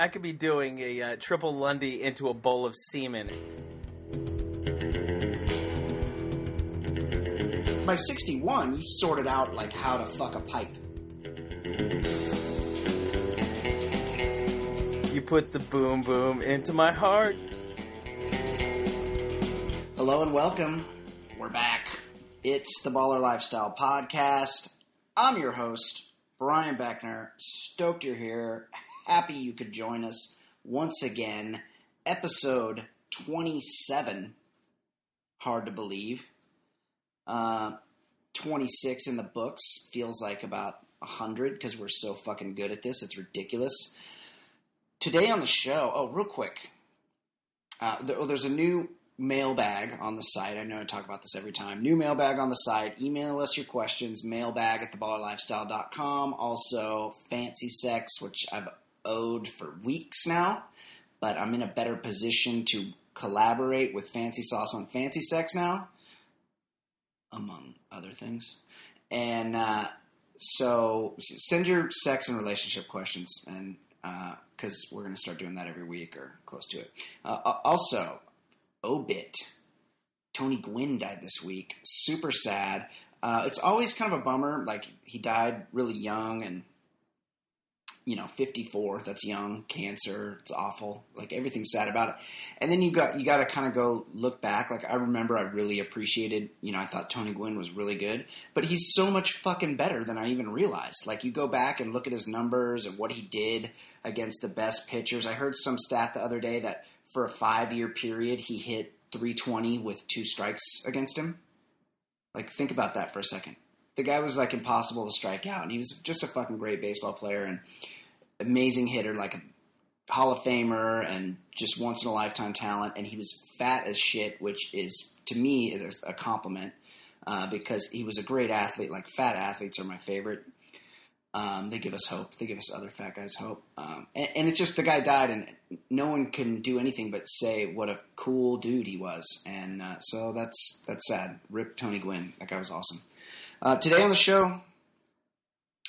I could be doing a uh, triple Lindy into a bowl of semen. By 61, you sorted out like how to fuck a pipe. You put the boom boom into my heart. Hello and welcome. We're back. It's the Baller Lifestyle Podcast. I'm your host, Brian Beckner. Stoked you're here. Happy you could join us once again. Episode 27. Hard to believe. Uh, 26 in the books feels like about 100 because we're so fucking good at this. It's ridiculous. Today on the show, oh, real quick. Uh, there, oh, there's a new mailbag on the site. I know I talk about this every time. New mailbag on the site. Email us your questions. Mailbag at theballerlifestyle.com. Also, fancy sex, which I've owed for weeks now, but I'm in a better position to collaborate with Fancy Sauce on Fancy Sex now, among other things. And uh, so send your sex and relationship questions, and because uh, we're going to start doing that every week or close to it. Uh, also, obit. Tony Gwynn died this week. Super sad. Uh, it's always kind of a bummer. Like he died really young and you know 54 that's young cancer it's awful like everything's sad about it. And then you got you got to kind of go look back like i remember i really appreciated you know i thought tony gwynn was really good but he's so much fucking better than i even realized. Like you go back and look at his numbers and what he did against the best pitchers. I heard some stat the other day that for a five year period he hit 320 with two strikes against him. Like think about that for a second. The guy was like impossible to strike out and he was just a fucking great baseball player and amazing hitter, like a Hall of Famer and just once in a lifetime talent. And he was fat as shit, which is to me is a compliment uh, because he was a great athlete. Like fat athletes are my favorite. Um, they give us hope. They give us other fat guys hope. Um, and, and, it's just the guy died, and no one can do anything but say what a cool dude he was. And uh, so that's that's sad. Rip Tony Gwynn. That guy was awesome. Uh, today on the show.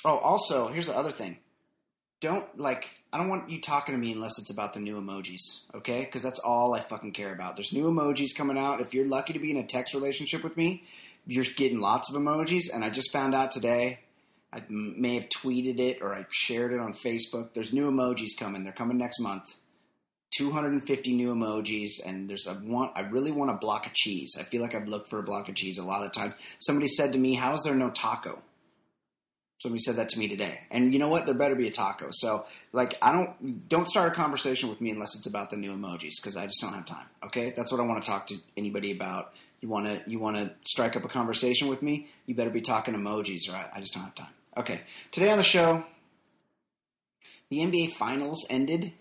Oh, also here's the other thing don't like I don't want you talking to me unless it's about the new emojis, okay? Because that's all I fucking care about. There's new emojis coming out. If you're lucky to be in a text relationship with me, you're getting lots of emojis. And I just found out today, I may have tweeted it or I shared it on Facebook. There's new emojis coming. They're coming next month. 250 new emojis, and there's a want. I really want a block of cheese. I feel like I've looked for a block of cheese a lot of times. Somebody said to me, "How is there no taco?" Somebody said that to me today. And you know what? There better be a taco. So, like, I don't don't start a conversation with me unless it's about the new emojis because I just don't have time. Okay, that's what I want to talk to anybody about. You want to you want to strike up a conversation with me? You better be talking emojis, or I, just don't have time. Okay, today on the show, the NBA Finals ended,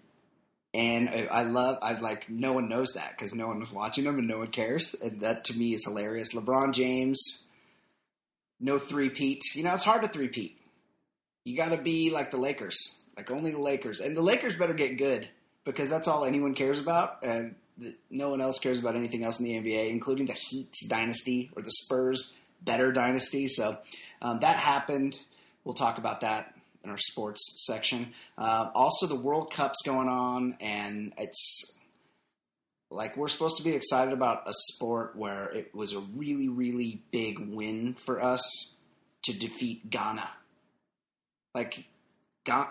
and I, I love. I like no one knows that because no one was watching them and no one cares, and that to me is hilarious. LeBron James no three-peat. You know, it's hard to three-peat. You got to be like the Lakers, like only the Lakers. And the Lakers better get good because that's all anyone cares about. And no one else cares about anything else in the NBA, including the Heat's dynasty or the Spurs' better dynasty. So um, that happened. We'll talk about that in our sports section. Uh, also, the World Cup's going on, and it's like we're supposed to be excited about a sport where it was a really really big win for us to defeat Ghana. Like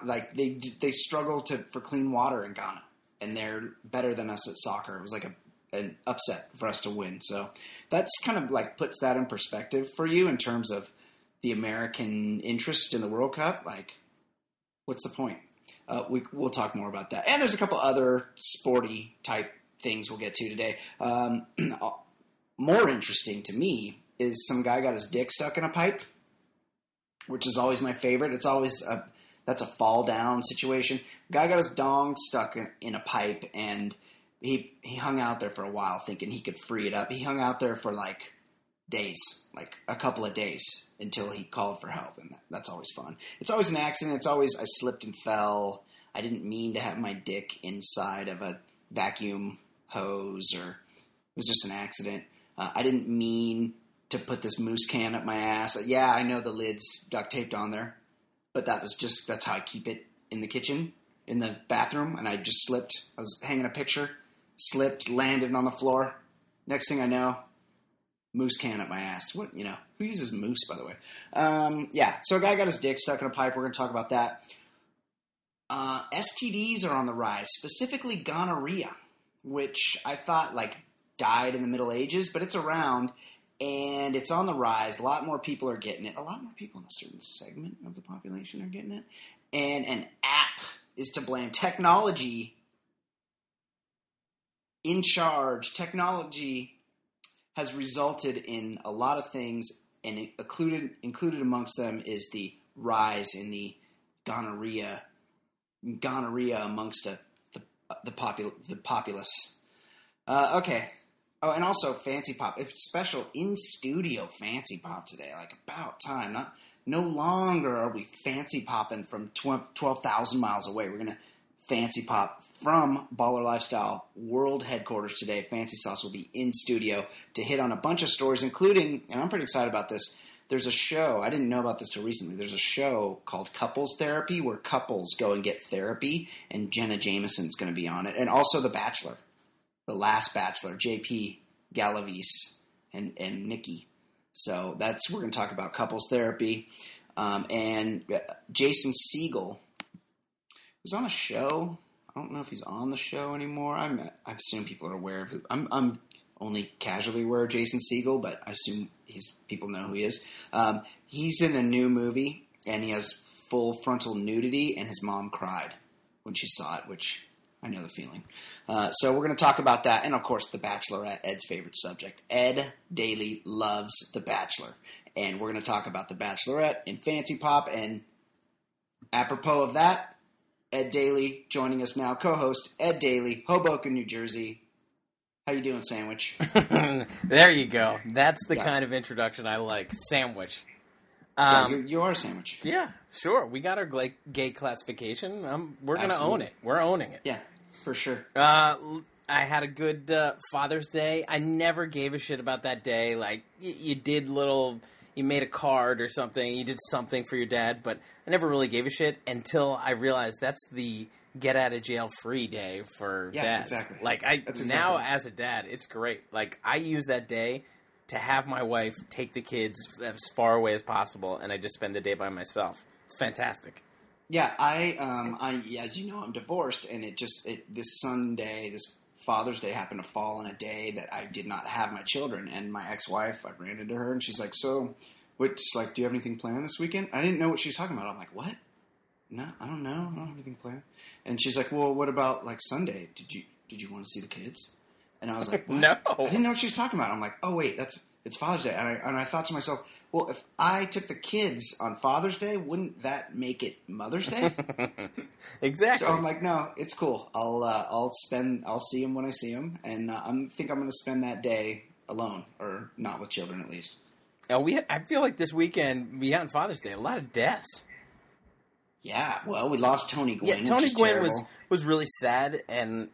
like they they struggle to for clean water in Ghana and they're better than us at soccer. It was like a an upset for us to win. So that's kind of like puts that in perspective for you in terms of the American interest in the World Cup. Like, what's the point? Uh, we, we'll talk more about that. And there's a couple other sporty type things we'll get to today. Um, more interesting to me is some guy got his dick stuck in a pipe, which is always my favorite. It's always a that's a fall down situation. Guy got his dong stuck in, in a pipe and he he hung out there for a while thinking he could free it up. He hung out there for like days, like a couple of days until he called for help, and that, that's always fun. It's always an accident. It's always I slipped and fell. I didn't mean to have my dick inside of a vacuum hose or it was just an accident. Uh, I didn't mean to put this moose can up my ass. Uh, yeah, I know the lid's duct taped on there, but that was just that's how I keep it in the kitchen. in the bathroom, and I just slipped. I was hanging a picture, slipped, landed on the floor. Next thing I know, moose can up my ass. What you know? Who uses moose, by the way? Um, yeah. So a guy got his dick stuck in a pipe. We're to talk about that. Uh, STDs are on the rise, specifically gonorrhea, which I thought like died in the Middle Ages, but it's around and it's on the rise. A lot more people are getting it. A lot more people in a certain segment of the population are getting it. And an app is to blame. Technology in charge. Technology has resulted in a lot of things, and included included amongst them is the rise in the gonorrhea gonorrhea amongst a, the popul the populace. Uh, okay. Oh, and also fancy pop. If special in studio fancy pop today, like about time. Not no longer are we fancy popping from twelve thousand miles away. We're gonna fancy pop from Baller Lifestyle World Headquarters today. Fancy Sauce will be in studio to hit on a bunch of stories, including, and I'm pretty excited about this there's a show i didn't know about this till recently there's a show called couples therapy where couples go and get therapy and jenna jameson's going to be on it and also the bachelor the last bachelor jp galavis and, and nikki. So that's we're going to talk about couples therapy um, and uh, jason segel was on a show i don't know if he's on the show anymore I'm, i assume people are aware of who i'm, I'm only casually aware of jason segel but i assume he's people know who he is. Um, he's in a new movie and he has full frontal nudity, and his mom cried when she saw it, which I know the feeling. Uh, so we're going to talk about that, and of course, The Bachelorette, Ed's favorite subject. Ed Daly loves The Bachelor, and we're going to talk about The Bachelorette in Fancy Pop. And apropos of that, Ed Daly joining us now, co-host Ed Daly, Hoboken, New Jersey. How you doing, Sandwich? there you go. That's the yeah. kind of introduction I like. Sandwich. Um, yeah, you are a sandwich. Yeah, sure. We got our gay, gay classification. Um, we're going to own it. We're owning it. Yeah, for sure. Uh, I had a good uh, Father's Day. I never gave a shit about that day. Like, y- you did little, you made a card or something, you did something for your dad, but I never really gave a shit until I realized that's the get out of jail free day for yeah, dads. Exactly. Like I now as a dad, it's great. Like I use that day to have my wife take the kids as far away as possible, and I just spend the day by myself. It's fantastic. Yeah, I, um, I, as you know, I'm divorced, and it just it, this Sunday, this Father's Day happened to fall on a day that I did not have my children, and my ex-wife, I ran into her, and she's like, "So, what's like? Do you have anything planned this weekend?" I didn't know what she was talking about. I'm like, "What?" No, I don't know. I don't have anything planned. And she's like, well, what about like Sunday? Did you did you want to see the kids? And I was like, what? no, I didn't know what she was talking about. I'm like, oh wait, that's it's Father's Day, and I and I thought to myself, well, if I took the kids on Father's Day, wouldn't that make it Mother's Day? exactly. So I'm like, no, it's cool. I'll uh, I'll spend I'll see him when I see him, and uh, I think I'm going to spend that day alone or not with children at least. Now we, I feel like this weekend beyond Father's Day, a lot of deaths. Yeah, well, we lost Tony Gwynn. Yeah, Tony Gwynn terrible. was was really sad, and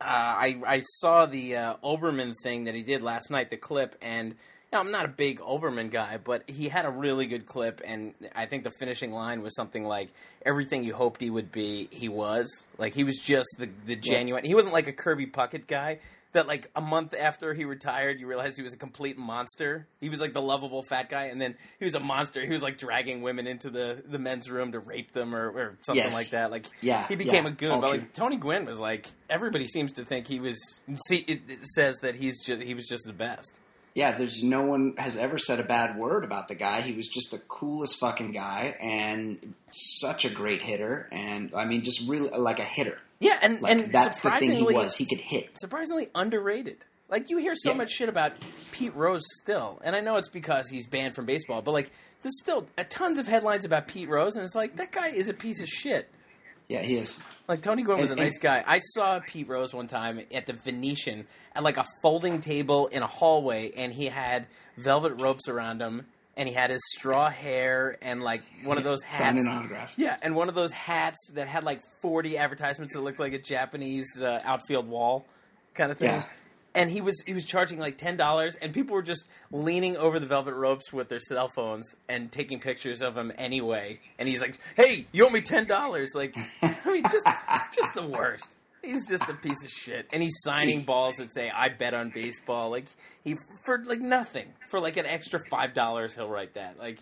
uh, I I saw the uh, Olbermann thing that he did last night, the clip, and you know, I'm not a big Olbermann guy, but he had a really good clip, and I think the finishing line was something like everything you hoped he would be, he was. Like he was just the the genuine. Yeah. He wasn't like a Kirby Puckett guy, that like a month after he retired, you realized he was a complete monster. He was like the lovable fat guy, and then he was a monster. He was like dragging women into the, the men's room to rape them or, or something yes. like that. Like yeah, he became yeah, a goon. But like Tony Gwynn was like everybody seems to think he was. See, it, it says that he's just he was just the best. Yeah, there's no one has ever said a bad word about the guy. He was just the coolest fucking guy and such a great hitter. And I mean, just really like a hitter. Yeah, and like, and that's the thing he was. He could hit. Surprisingly underrated. Like you hear so yeah. much shit about Pete Rose still, and I know it's because he's banned from baseball, but like there's still tons of headlines about Pete Rose, and it's like that guy is a piece of shit. Yeah, he is. Like Tony Gwynn was and, a nice guy. I saw Pete Rose one time at the Venetian at like a folding table in a hallway, and he had velvet ropes around him, and he had his straw hair and like one of those hats. Yeah, and one of those hats that had like forty advertisements that looked like a Japanese uh, outfield wall kind of thing. Yeah. and he was he was charging like ten dollars, and people were just leaning over the velvet ropes with their cell phones and taking pictures of him anyway. And he's like, "Hey, you owe me ten dollars!" Like, I mean, just just the worst. He's just a piece of shit, and he's signing balls that say "I bet on baseball." Like he for like nothing for like an extra five dollars, he'll write that. Like,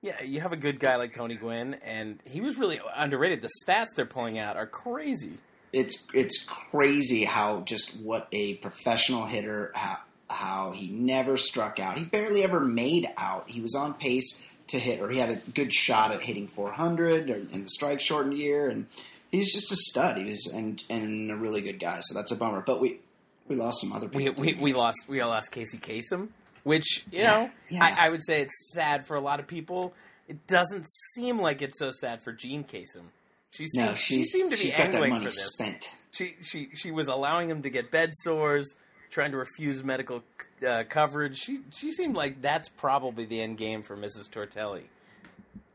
yeah, you have a good guy like Tony Gwynn, and he was really underrated. The stats they're pulling out are crazy. It's it's crazy how just what a professional hitter how, how he never struck out. He barely ever made out. He was on pace to hit, or he had a good shot at hitting 400 in the strike shortened year, and he's just a stud. He was and and a really good guy. So that's a bummer. But we we lost some other We people. we, we lost we all lost Casey Kasem, which you Yeah, know yeah. I, I would say it's sad for a lot of people. It doesn't seem like it's so sad for Jean Kasem. She seemed, no, she seemed to be she's got that angling money for this. spent. She she she was allowing him to get bed sores, trying to refuse medical uh, coverage. She she seemed like that's probably the end game for Mrs. Tortelli.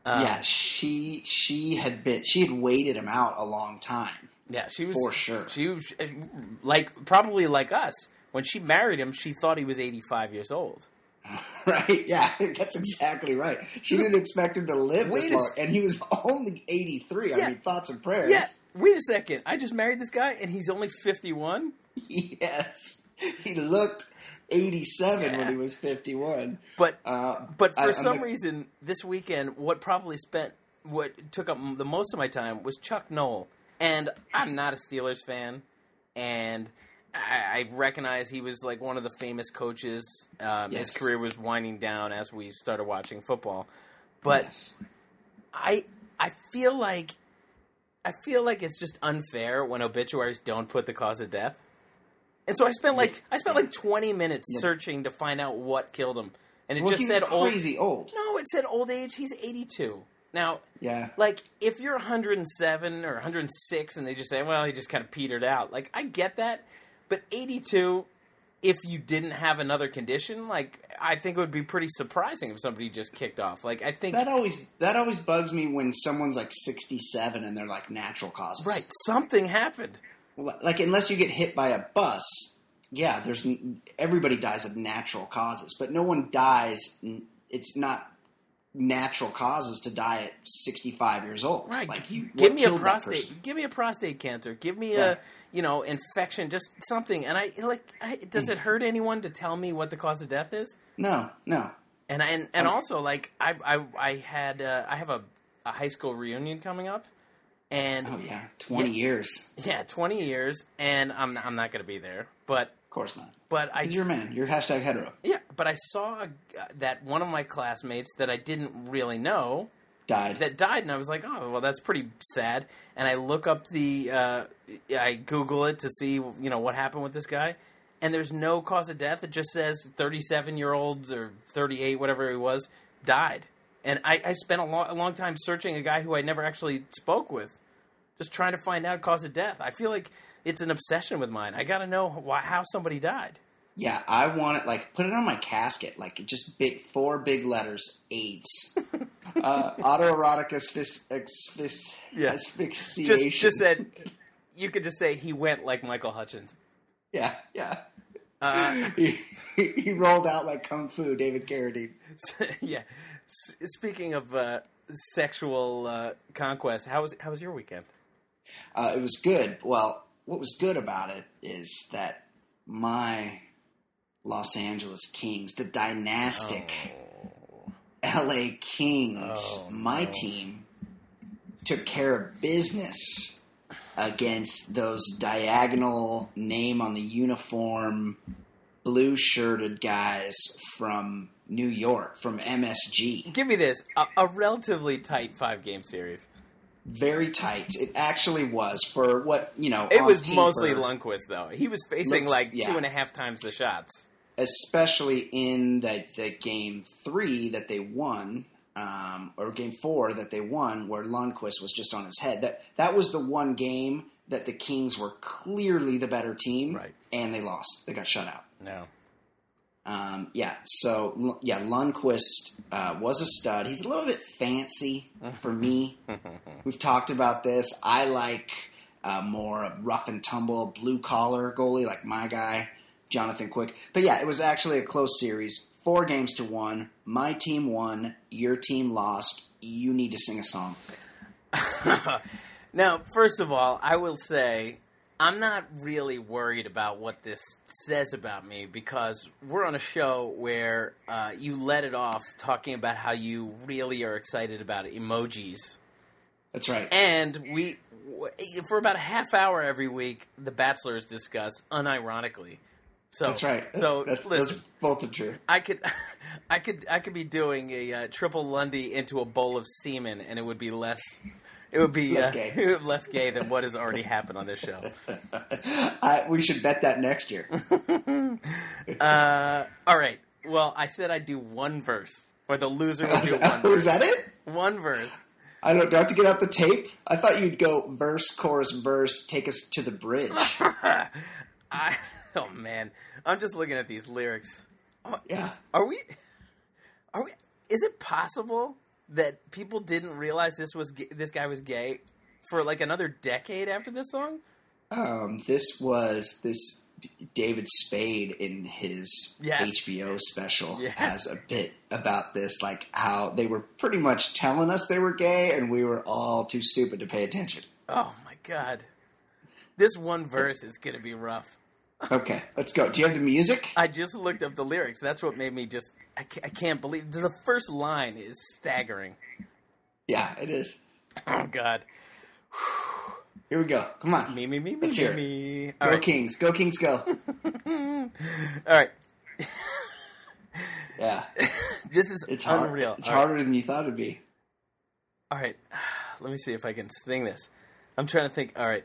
Um, yeah, she she had been she had waited him out a long time. yeah, she was For sure. She was like probably like us when she married him. She thought he was eighty five years old. Right? Yeah, that's exactly right. She didn't expect him to live Wait this a long, and he was only eighty three. Yeah. I mean, thoughts and prayers. Yeah, wait a second. I just married this guy and he's only fifty one. yes, he looked eighty seven when he was fifty one. But Uh, But for I- some like- reason, this weekend, what probably spent what took up the most of my time was Chuck Noll, and I'm not a Steelers fan, and I, I recognize he was like one of the famous coaches. Um, His career was winding down as we started watching football, but yes. I I feel like I feel like it's just unfair when obituaries don't put the cause of death. And so I spent like I spent like 20 minutes Yeah. searching to find out what killed him. And it well, just said old crazy old. No, it said old age. He's 82. Now, Yeah, like if you're 107 or 106 and they just say, "Well, he just kind of petered out." Like I get that, but 82 if you didn't have another condition, like I think it would be pretty surprising if somebody just kicked off. Like I think that always that always bugs me when someone's like sixty seven and they're like natural causes. right, something happened. Like unless you get hit by a bus, yeah, there's everybody dies of natural causes, but no one dies. It's not natural causes to die at 65 years old. Right. Like you give me a killed that person? prostate. Give me a prostate cancer. Give me Yeah. a you know infection. Just something. And I like. I, does it hurt anyone to tell me what the cause of death is? No, no. And and and Um, also like I I I had uh, I have a, a high school reunion coming up, and Oh yeah, 20 years. yeah, twenty years, and I'm I'm not going to be there, but Of course not. but I you're a man. You're hashtag hetero. yeah, but I saw that one of my classmates that I didn't really know Died. that died, and I was like, oh, well, that's pretty sad. And I look up the, uh, I Google it to see, you know, what happened with this guy, and there's no cause of death. It just says 37 year olds or 38, whatever he was, died. And I, I spent a, lo- a long time searching a guy who I never actually spoke with, just trying to find out cause of death. I feel like it's an obsession with mine. I got to know why, how somebody died. yeah, I want it. Like put it on my casket. Like just big four big letters. AIDS. uh, autoerotic asphyx, asphyx, Yeah. asphyxiation. Just, just said, you could just say he went like Michael Hutchence. Yeah, yeah. Uh, he, he rolled out like kung fu, David Carradine. yeah. S- speaking of uh, sexual uh, conquest, how was how was your weekend? Uh, it was good. Well, what was good about it is that my Los Angeles Kings, the dynastic LA Kings, Oh, my no. team, took care of business against those diagonal name on the uniform blue shirted guys from New York, from MSG. Give me this: a, a relatively tight five game series. Very tight. It actually was for what, you know, It was paper- mostly Lundqvist though. He was facing Looks- like yeah. two and a half times the shots. especially in the, the game three that they won, um, or game four that they won, where Lundqvist was just on his head. That that was the one game that the Kings were clearly the better team, Right. And they lost. They got shut out. No. Um, yeah, so yeah, Lundqvist uh, was a stud. He's a little bit fancy for me. We've talked about this. I like uh, more of rough and tumble, blue collar goalie, like my guy, Jonathan Quick. But yeah, it was actually a close series. Four games to one. My team won. Your team lost. You need to sing a song. now, first of all, I will say I'm not really worried about what this says about me because we're on a show where uh, you let it off talking about how you really are excited about emojis. That's right. And we, for about a half hour every week, The Bachelor is discussed unironically. So that's right. So that's, listen, that's both are true. I could, I could, I could be doing a uh, triple Lindy into a bowl of semen, and it would be less. It would be less, uh, gay. less gay than what has already happened on this show. I, we should bet that next year. uh, all right. Well, I said I'd do one verse, or the loser would do one. Was that it? One verse. I don't. Do I have to get out the tape? I thought you'd go verse, chorus, verse. Take us to the bridge. I. Oh man, I'm just looking at these lyrics. Yeah. Are we? Are we? Is it possible that people didn't realize this was this guy was gay for like another decade after this song? Um, this was this David Spade in his yes. HBO special yes. has a bit about this, like how they were pretty much telling us they were gay, and we were all too stupid to pay attention. Oh my god, this one verse is gonna be rough. Okay, let's go. Do you have the music? I just looked up the lyrics. That's what made me just. I can't, I can't believe the first line is staggering. Yeah, it is. Oh God. Here we go. Come on. Me, me, me, Let's me, hear me. It. Go right. Kings. Go Kings, go. All right. yeah. this is it's unreal. Hard. It's All harder right. than you thought it'd be. All right. Let me see if I can sing this. I'm trying to think. All right.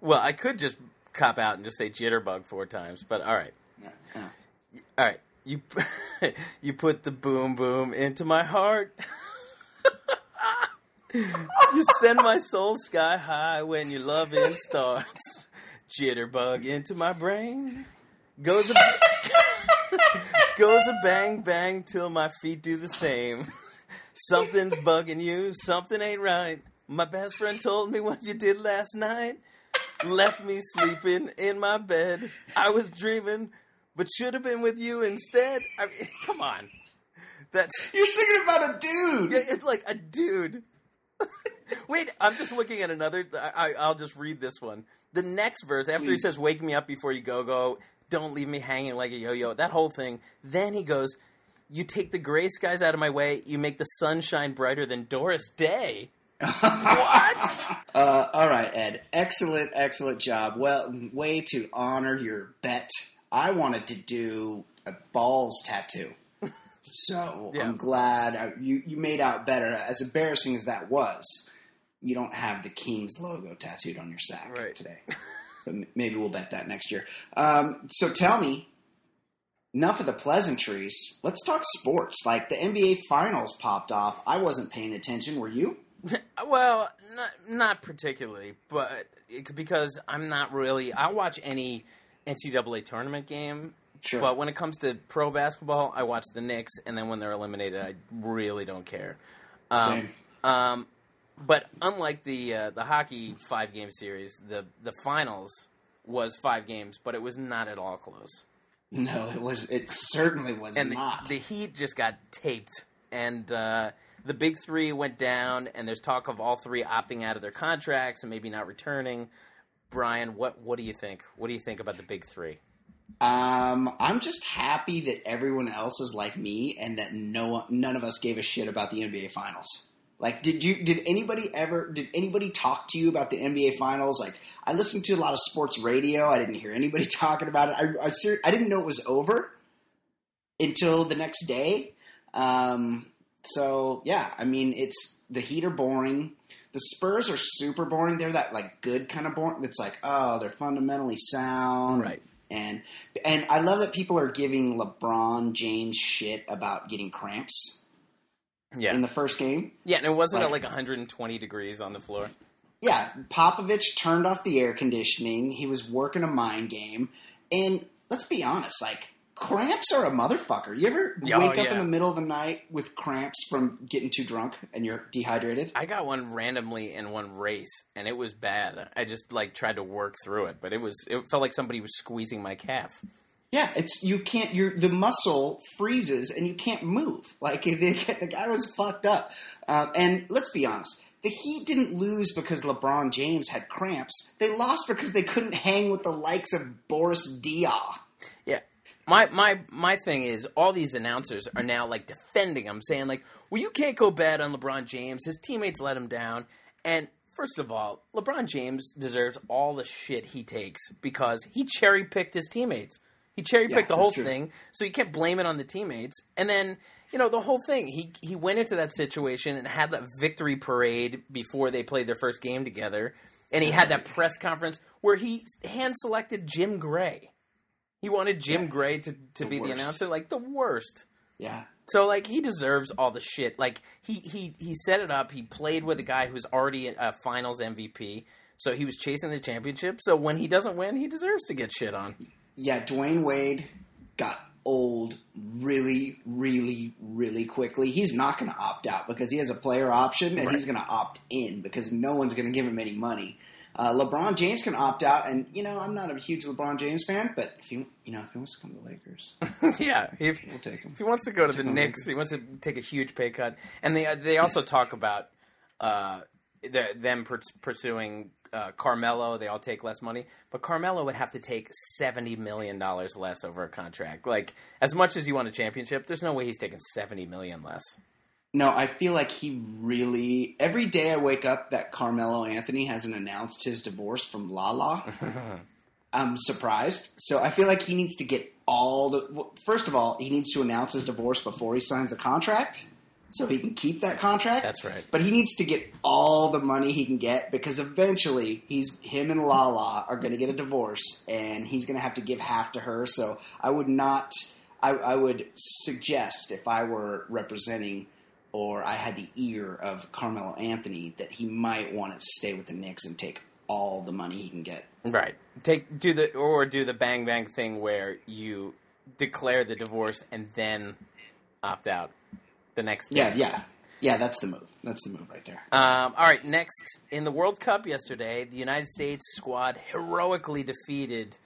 Well, I could just cop out and just say jitterbug four times, but all right. Yeah, yeah. All right. You you put the boom boom into my heart. you send my soul sky high when your loving starts. Jitterbug into my brain. Goes a goes a bang bang till my feet do the same. Something's bugging you, something ain't right. My best friend told me what you did last night. Left me sleeping in my bed. I was dreaming, but should have been with you instead. I mean, come on. That's You're singing about a dude. yeah, it's like a dude. Wait, I'm just looking at another. I, I, will just read this one. The next verse, after Please. he says, "Wake me up before you go go," don't leave me hanging like a yo-yo. That whole thing. Then he goes, "You take the gray skies out of my way. You make the sun shine brighter than Doris Day." What? Uh, all right, Ed. Excellent, excellent job. Well, way to honor your bet. I wanted to do a balls tattoo. So Yeah. I'm glad I, you you made out better. As embarrassing as that was, you don't have the Kings logo tattooed on your sack Right. today. but maybe we'll bet that next year. Um, so tell me, enough of the pleasantries. Let's talk sports. Like the NBA Finals popped off. I wasn't paying attention. Were you? Well, not not particularly, but it, because I'm not really. I watch any NCAA tournament game, Sure. but when it comes to pro basketball, I watch the Knicks, and then when they're eliminated, I really don't care. Um, Same. Um, but unlike the uh, the hockey five game series, the the finals was five games, but it was not at all close. No, it was. It certainly was and the, not. the Heat just got taped, and uh, the big three went down, and there's talk of all three opting out of their contracts and maybe not returning. Brian, what what do you think? What do you think about the big three? um, I'm just happy that everyone else is like me, and that no one, none of us gave a shit about the NBA Finals. Like, did you? Did anybody ever? Did anybody talk to you about the NBA Finals? Like, I listened to a lot of sports radio. I didn't hear anybody talking about it. I I, I didn't know it was over until the next day. Um, so yeah, I mean, it's the Heat are boring. The Spurs are super boring. They're that like good kind of boring. It's like oh, they're fundamentally sound, Right. And and I love that people are giving LeBron James shit about getting cramps Yeah, in the first game. yeah, and it wasn't like- at like 120 degrees on the floor. Yeah, Popovich turned off the air conditioning. He was working a mind game, and let's be honest, like cramps are a motherfucker. You ever Yeah, wake oh, up in the middle of the night with cramps from getting too drunk and you're dehydrated? I got one randomly in one race, and it was bad. I just like tried to work through it, but it was it felt like somebody was squeezing my calf. Yeah, it's you can't. Your the muscle freezes and you can't move. Like the, the guy was fucked up. Uh, and let's be honest, the Heat didn't lose because LeBron James had cramps. They lost because they couldn't hang with the likes of Boris Diaw. My my my thing is all these announcers are now like defending him, saying like, "Well, you can't go bad on LeBron James. His teammates let him down." And first of all, LeBron James deserves all the shit he takes because he cherry picked his teammates. He cherry picked Yeah, the whole thing, so you can't blame it on the teammates. And then you know the whole thing. He he went into that situation and had that victory parade before they played their first game together, and he had that press conference where he hand selected Jim Gray. He wanted Jim Yeah. Gray to, to The be the announcer, like the worst. Yeah, So like he deserves all the shit. Like he he he set it up. He played with a guy who's already a Finals MVP. So he was chasing the championship. So when he doesn't win, he deserves to get shit on. yeah. Dwyane Wade got old really, really, really quickly. He's not going to opt out because he has a player option, and Right. he's going to opt in because no one's going to give him any money. Uh, LeBron James can opt out, and you know I'm not a huge LeBron James fan, but if he, you know, if he wants to come to the Lakers, yeah, if, we'll take him. if he wants to go to the him Knicks, he wants to take a huge pay cut. And they they also talk about uh, the, them purs- pursuing uh, Carmelo. They all take less money, but Carmelo would have to take seventy million dollars less over a contract. Like as much as you want a championship, there's no way he's taking seventy million less. No, I feel like he really. Every day I wake up that Carmelo Anthony hasn't announced his divorce from Lala. I'm surprised. So I feel like he needs to get all the. First of all, he needs to announce his divorce before he signs a contract, so he can keep that contract. That's right. But he needs to get all the money he can get because eventually he's him and Lala are going to get a divorce, and he's going to have to give half to her. So I would not. I, I would suggest if I were representing or I had the ear of Carmelo Anthony that he might want to stay with the Knicks and take all the money he can get. Right. Take do the or do the bang bang thing where you declare the divorce and then opt out the next day. Yeah, yeah, yeah. That's the move. That's the move right there. Um, all right. Next, in the World Cup yesterday, the United States squad heroically defeated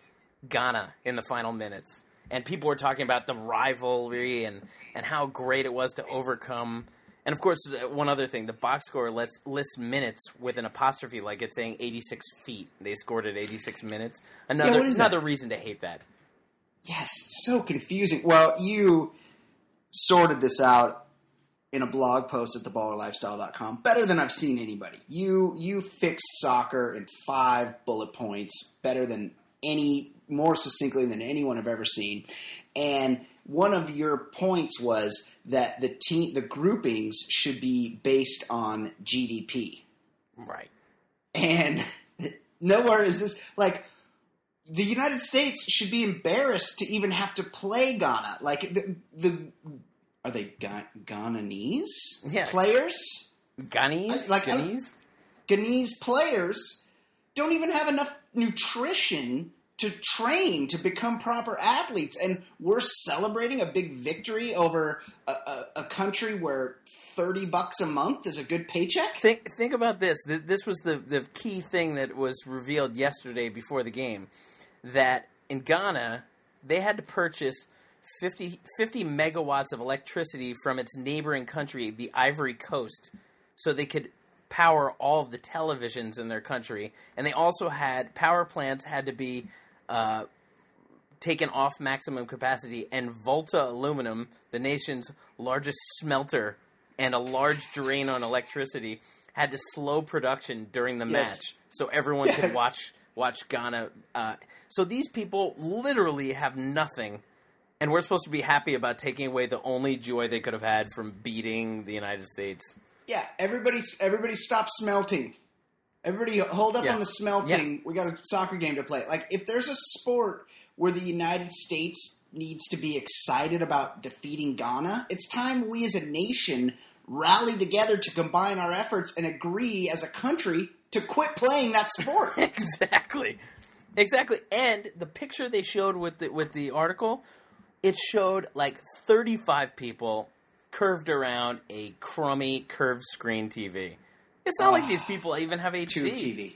Ghana in the final minutes, and people were talking about the rivalry and and how great it was to overcome. And of course, one other thing: the box score lets lists minutes with an apostrophe, like it's saying 86 feet. They scored at 86 minutes. Another what is that? reason to hate that. Yes, so confusing. Well, you sorted this out in a blog post at theballerlifestyle.com better than I've seen anybody. You you fixed soccer in five bullet points better than any more succinctly than anyone I've ever seen. And one of your points was that the team the groupings should be based on GDP. Right. And nowhere is this like the United States should be embarrassed to even have to play Ghana. Like the, the are they Ga- Ghananese Yeah. players? Ghanese, Like, Ghanese. Ghanese players don't even have enough nutrition to train to become proper athletes, and we're celebrating a big victory over a, a, a country where thirty bucks a month is a good paycheck. Think think about this. This, this was the the key thing that was revealed yesterday before the game. That in Ghana they had to purchase 50, 50 megawatts of electricity from its neighboring country, the Ivory Coast, so they could power all of the televisions in their country. And they also had power plants had to be uh, taken off maximum capacity, and Volta Aluminum, the nation's largest smelter and a large drain on electricity, had to slow production during the Yes. match so everyone could watch watch Ghana. Uh, so these people literally have nothing, and we're supposed to be happy about taking away the only joy they could have had from beating the United States. Yeah, everybody, everybody, stop smelting. Everybody, hold up Yeah. on the smelting. We got a soccer game to play. Like, if there's a sport where the United States needs to be excited about defeating Ghana, it's time we as a nation rally together to combine our efforts and agree as a country to quit playing that sport. exactly, exactly. And the picture they showed with the with the article, it showed like thirty five people curved around a crummy curved screen TV. It's not like these people even have HD. Tube TV.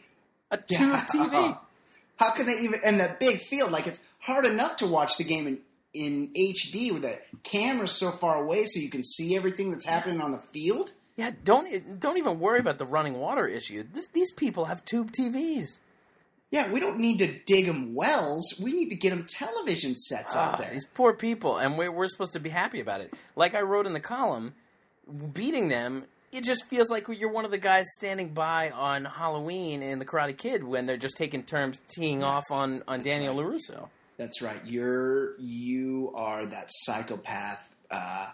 A tube TV. How can they even and that big field? Like it's hard enough to watch the game in in HD with the camera so far away, so you can see everything that's happening on the field. Yeah, don't don't even worry about the running water issue. Th- these people have tube TVs. Yeah, we don't need to dig them wells. We need to get them television sets Ah, out there. These poor people, and we're, we're supposed to be happy about it. Like I wrote in the column, beating them, it just feels like you're one of the guys standing by on Halloween in the Karate Kid when they're just taking turns teeing off on, on Daniel LaRusso. That's right. You're you are that psychopath, uh,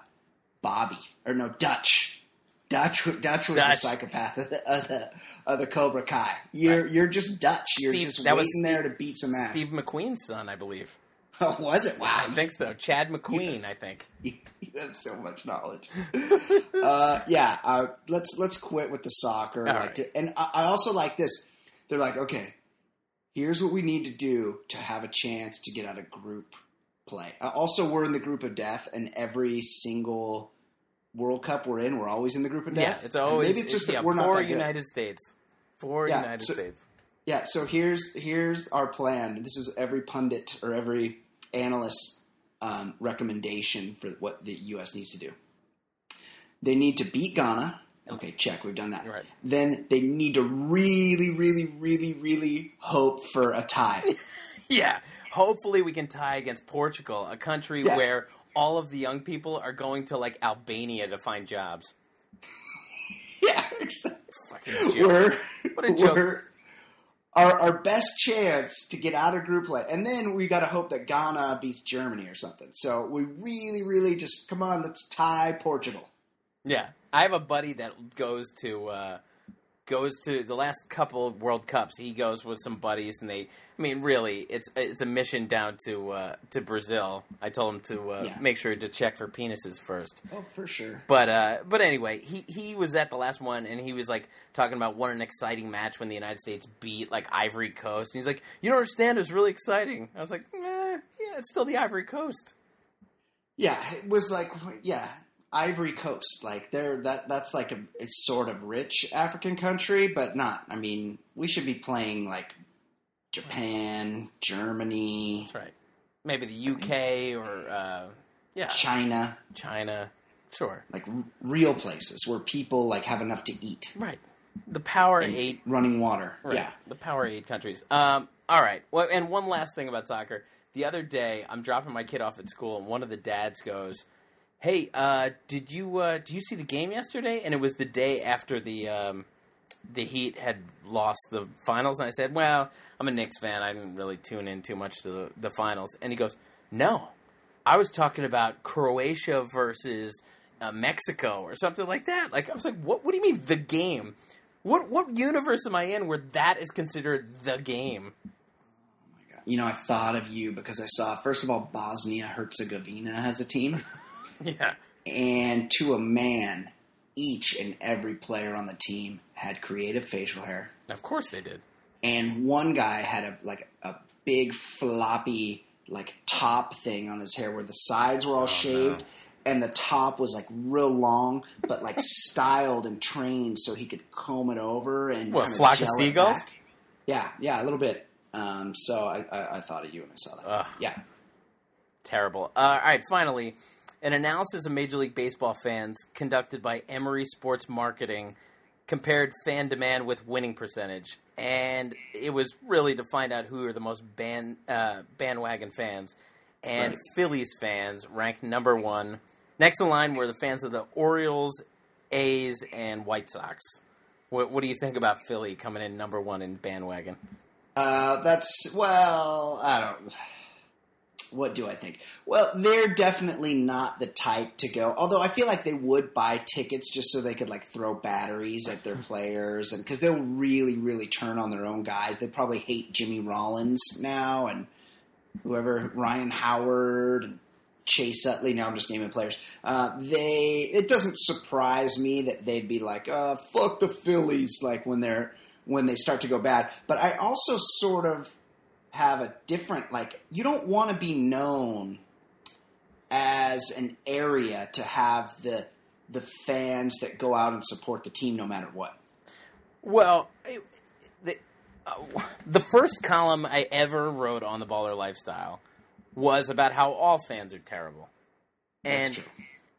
Bobby or no Dutch. Dutch, Dutch was the psychopath of the, of the, of the Cobra Kai. You're you're just Dutch. You're Steve- just that waiting was there to beat some ass. Steve McQueen's son, I believe. Oh, was it? Wow, I think so. Chad McQueen, I think. you, you have so much knowledge. uh, yeah, uh, let's let's quit with the soccer. All Like right. to- and I, I also like this. They're like, okay, here's what we need to do to have a chance to get out of group play. Uh, also, we're in the group of death, and every single World Cup we're in, we're always in the group of death. Yeah, it's And always maybe it's just that yeah, we're not that. United States. Poor Yeah, United so- States. Yeah, so here's here's our plan. This is every pundit or every analyst um, recommendation for what the U.S. needs to do. They need to beat Ghana. Okay, check. We've done that. Right. Then they need to really, really, really, really hope for a tie. Yeah. Hopefully we can tie against Portugal, a country Yeah. where all of the young people are going to like Albania to find jobs. yeah, exactly. Fucking joke. We're, What a joke. Our, our best chance to get out of group play. And then we got to hope that Ghana beats Germany or something. So we really, really just come on, let's tie Portugal. Yeah, I have a buddy that goes to uh, goes to the last couple World Cups. He goes with some buddies, and they. I mean, really, it's it's a mission down to uh, to Brazil. I told him to uh, Yeah. make sure to check for penises first. Oh, for sure. But uh, but anyway, he he was at the last one, and he was like talking about what an exciting match when the United States beat like Ivory Coast. And he's like, "You don't understand? It was really exciting." I was like, eh, "Yeah, it's still the Ivory Coast." Yeah, it was like yeah, Ivory Coast. Like they're that that's like a it's sort of rich African country, but not. I mean, we should be playing like Japan, Germany, That's right. Maybe the UK or uh, yeah, China, China. Sure. like r- real places where people like have enough to eat. Right. The Power and Eight. running water. Right. Yeah. The Power Eight countries. Um. All right. Well, and one last thing about soccer. The other day, I'm dropping my kid off at school, and one of the dads goes, "Hey, uh, did you uh, do you see the game yesterday?" And it was the day after the um, the Heat had lost the finals, and I said, "Well, I'm a Knicks fan. I didn't really tune in too much to the, the finals." And he goes, "No, I was talking about Croatia versus uh, Mexico or something like that." Like I was like, "What? What do you mean the game? What what universe am I in where that is considered the game?" You know, I thought of you because I saw first of all Bosnia Herzegovina has a team, Yeah, and to a man, each and every player on the team had creative facial hair. of course they did. and one guy had a like a big floppy like top thing on his hair where the sides were all shaved and the top was like real long but like styled and trained so he could comb it over and What, flock of gel it seagulls? back. yeah yeah a little bit um, so I, I, I thought of you when I saw that Ugh. yeah Terrible. Uh, all right, finally, an analysis of Major League Baseball fans conducted by Emory Sports Marketing compared fan demand with winning percentage, and it was really to find out who are the most band, uh, bandwagon fans. And Right. Phillies fans ranked number one. Next in line were the fans of the Orioles, A's, and White Sox. What, what do you think about Philly coming in number one in bandwagon? Uh, that's well, I don't. What do I think? Well, they're definitely not the type to go. Although I feel like they would buy tickets just so they could like throw batteries at their players, and because they'll really, really turn on their own guys. They probably hate Jimmy Rollins now, and whoever Ryan Howard and Chase Utley. Now I'm just naming players. Uh, they. It doesn't surprise me that they'd be like, uh, "Fuck the Phillies," like when they're when they start to go bad. But I also sort of have a different like. You don't want to be known as an area to have the the fans that go out and support the team no matter what. Well, the, uh, the first column I ever wrote on the Baller Lifestyle was about how all fans are terrible, and That's true.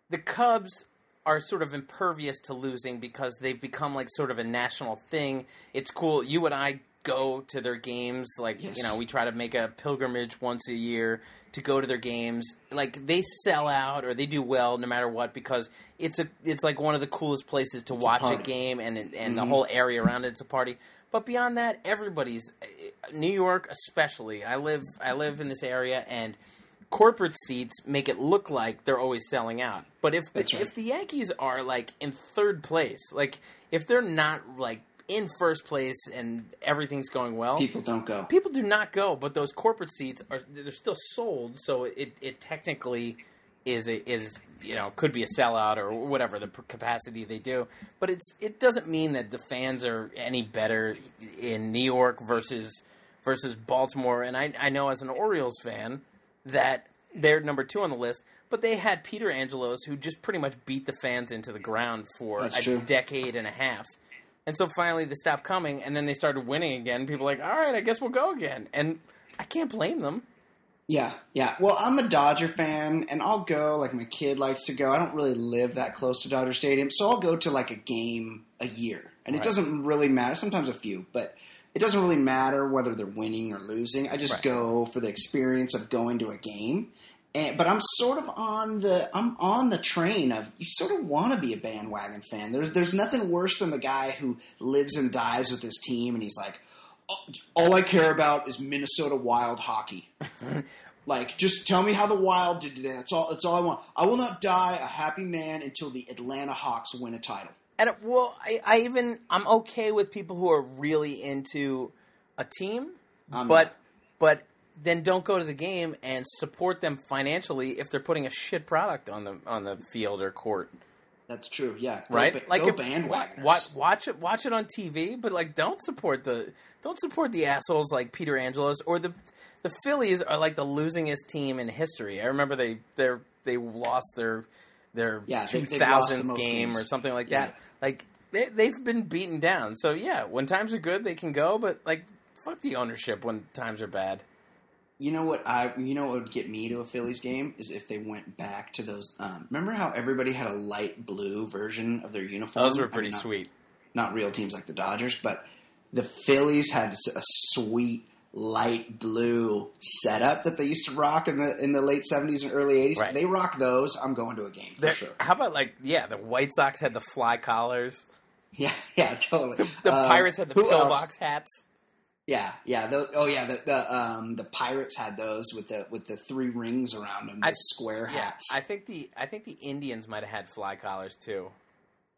the Cubs are sort of impervious to losing because they've become like sort of a national thing. It's cool. You and I go to their games. Like Yes. you know, we try to make a pilgrimage once a year to go to their games. Like they sell out or they do well no matter what because it's a it's like one of the coolest places to watch a, party. game and and the Mhm. whole area around it's a party. But beyond that, everybody's New York, especially. I live I live in this area and corporate seats make it look like they're always selling out. But if the, right. if the Yankees are like in third place, like if they're not like in first place and everything's going well, People don't go. people do not go. But those corporate seats are they're still sold, so it it technically is a, is you know could be a sellout or whatever the capacity they do. But it's it doesn't mean that the fans are any better in New York versus versus Baltimore. And I I know as an Orioles fan that they're number two on the list, but they had Peter Angelos who just pretty much beat the fans into the ground for That's a true. decade and a half. And so finally they stopped coming, and then they started winning again. People are like, all right, I guess we'll go again. And I can't blame them. Yeah, yeah. Well, I'm a Dodger fan, and I'll go. Like my kid likes to go. I don't really live that close to Dodger Stadium, so I'll go to like a game a year, and it doesn't really matter. Sometimes a few, but it doesn't really matter whether they're winning or losing. I just Right. go for the experience of going to a game. And, but I'm sort of on the I'm on the train of you sort of want to be a bandwagon fan. There's there's nothing worse than the guy who lives and dies with his team, and he's like, "Oh, all I care about is Minnesota Wild hockey. like, just tell me how the Wild did today. That's all. That's all I want. I will not die a happy man until the Atlanta Hawks win a title. And well, I, I even I'm okay with people who are really into a team, I'm but not. but then don't go to the game and support them financially if they're putting a shit product on the on the field or court, That's true. Yeah, go right? ba- like go if, bandwagoners. Watch, watch it watch it on TV, but like don't support the don't support the assholes like Peter Angelos or the the Phillies are like the losingest team in history. I remember they they they lost their their Yeah, two they've the game games. or something like Yeah. that. Like they they've been beaten down. So yeah, when times are good, they can go, but like fuck the ownership when times are bad. You know what I? You know what would get me to a Phillies game is if they went back to those. Um, remember how everybody had a light blue version of their uniform? Those were I mean, pretty not- sweet. Not real teams like the Dodgers, but the Phillies had a sweet light blue setup that they used to rock in the in the late seventies and early eighties. Right. They rock those. I'm going to a game for They're- sure. How about like yeah, the White Sox had the fly collars. Yeah, yeah, totally. The, the Um, Pirates had the pillbox hats. Yeah, yeah. The, oh, yeah. The, the um the Pirates had those with the with the three rings around them, the I- square Yeah, hats. I think the I think the Indians might have had fly collars too.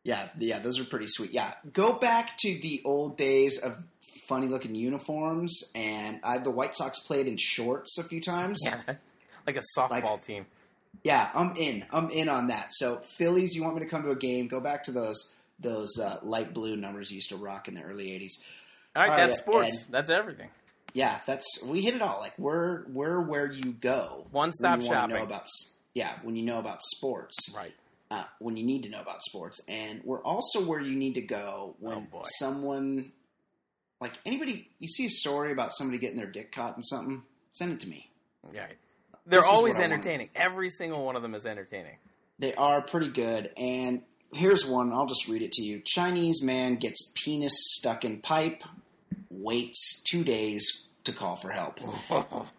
Yeah, yeah, those are pretty sweet. Yeah, go back to the old days of funny looking uniforms, and I, the White Sox played in shorts a few times. Yeah, like a softball Like- team. Yeah, I'm in. I'm in on that. So Phillies, you want me to come to a game? Go back to those those uh, light blue numbers you used to rock in the early '80s. All right, All that's right, sports. Ed. That's everything. Yeah, that's we hit it all. Like we're we're where you go. One-stop when you shopping. Know about, yeah, when you know about sports. Right. uh, when you need to know about sports, and we're also where you need to go when Oh, someone, like anybody, you see a story about somebody getting their dick caught in something, send it to me. Right. They're This always what I want. entertaining. Every single one of them is entertaining. They are pretty good, and here's one. I'll just read it to you. Chinese man gets penis stuck in pipe, waits two days to call for help.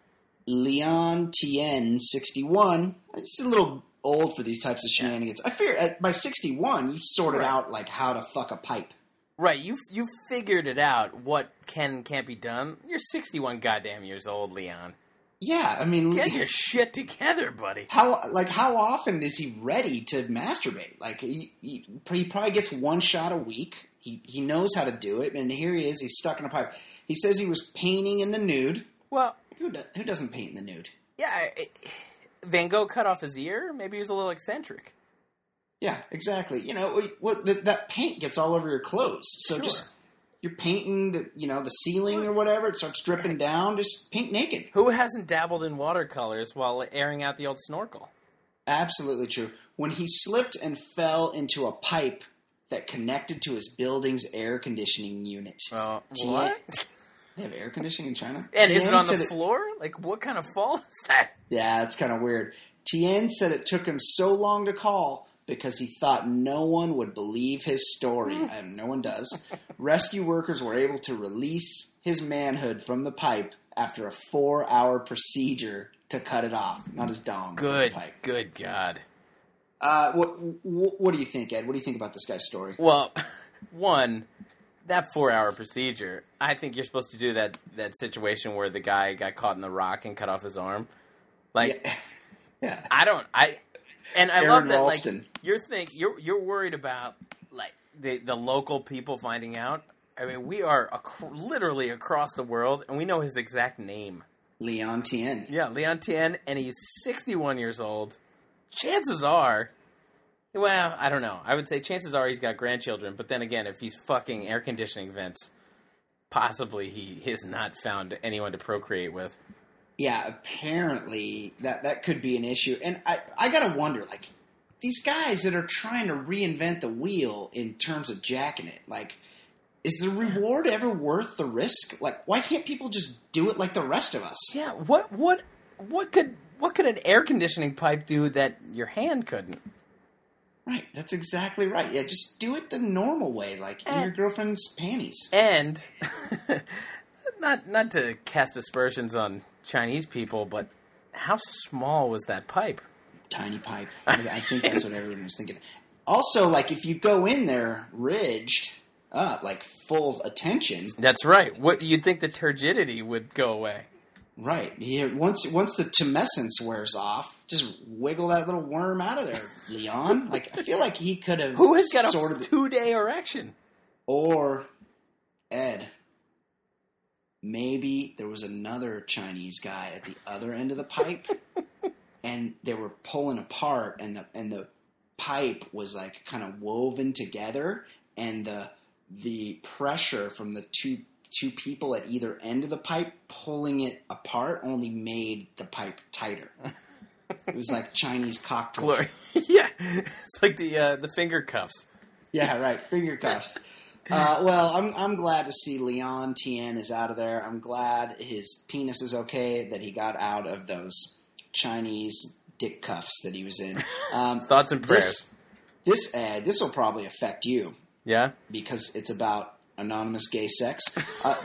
Leon Tien, 61. It's a little old for these types of shenanigans. I fear at, by 61, you sorted Right. out like how to fuck a pipe. right. You you figured it out. What can can't be done. You're 61 goddamn years old, Leon. Yeah, I mean, Get your shit together, buddy. how like how often is he ready to masturbate? Like he, he, he probably gets one shot a week. He he knows how to do it, and here he is. He's stuck in a pipe. He says he was painting in the nude. Well, Who do, who doesn't paint in the nude? yeah. It, Van Gogh cut off his ear. Maybe he was a little eccentric. Yeah, exactly. You know, what that paint gets all over your clothes. So Sure. just you're painting, the, you know, the ceiling or whatever. It starts dripping down. Just paint naked. Who hasn't dabbled in watercolors while airing out the old snorkel? Absolutely true. When he slipped and fell into a pipe that connected to his building's air conditioning unit. Uh, Tien- what? They have air conditioning in China. And is it on the said floor? Like, what kind of fall is that? Yeah, it's kind of weird. Tien said it took him so long to call because he thought no one would believe his story, and no one does. Rescue workers were able to release his manhood from the pipe after a four-hour procedure to cut it off, not his dong, Good, the pipe. good God. Uh, what, what what do you think, Ed? What do you think about this guy's story? Well, one, that four-hour procedure. I think you're supposed to do that that situation where the guy got caught in the rock and cut off his arm. Like, yeah. yeah. I don't. I and I Aron love that. Ralston. Like, you're think you're you're worried about like the the local people finding out. I mean, we are ac- literally across the world, and we know his exact name. Leon Tien. Yeah, Leon Tien, and he's 61 years old. Chances are, well, I don't know. I would say chances are he's got grandchildren, but then again, if he's fucking air conditioning vents, possibly he has not found anyone to procreate with. Yeah, apparently that that could be an issue. And I I gotta wonder, like these guys that are trying to reinvent the wheel in terms of jacking it, like is the reward ever worth the risk? Like, why can't people just do it like the rest of us? Yeah, what what what could what could an air conditioning pipe do that your hand couldn't? Right, that's exactly right. Yeah, just do it the normal way, like in Eh. your girlfriend's panties. And not not to cast aspersions on Chinese people, but how small was that pipe? Tiny pipe. I think that's what everyone was thinking. Also, like if you go in there ridged up, like full attention, That's right. What you'd think the turgidity would go away. Right. Here, once once the tumescence wears off, just wiggle that little worm out of there, Leon. Like I feel like he could have Who has got a sort of two day erection? or Ed. Maybe there was another Chinese guy at the other end of the pipe, and they were pulling apart, and the and the pipe was like kind of woven together, and the the pressure from the two two people at either end of the pipe pulling it apart only made the pipe tighter. It was like Chinese cock torture. Glory. yeah, it's like the uh, the finger cuffs. Yeah, right. Finger cuffs. Uh, well, I'm I'm glad to see Leon Tien is out of there. I'm glad his penis is okay. That he got out of those Chinese dick cuffs that he was in. Um, Thoughts and prayers. this this ad this will probably affect you Yeah. because it's about anonymous gay sex. Uh,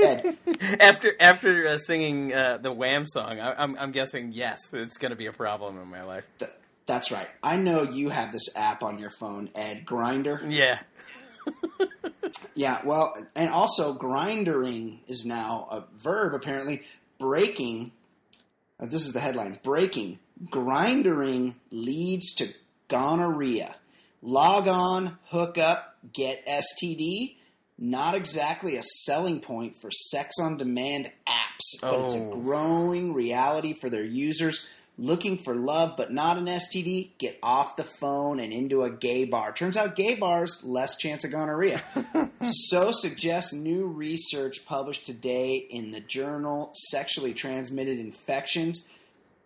Ed, After after uh, singing uh, the Wham song, I, I'm I'm guessing yes, it's going to be a problem in my life. th- that's right. I know you have this app on your phone, Ed Grindr. Yeah. Yeah, well, and also grindering is now a verb apparently. Breaking, uh, this is the headline breaking. Grindering leads to gonorrhea. Log on, hook up, get STD. Not exactly a selling point for sex on demand apps, but it's a Oh. growing reality for their users looking for love but not an STD. Get off the phone and into a gay bar. Turns out gay bars less chance of gonorrhea. so suggests new research published today in the journal Sexually Transmitted Infections.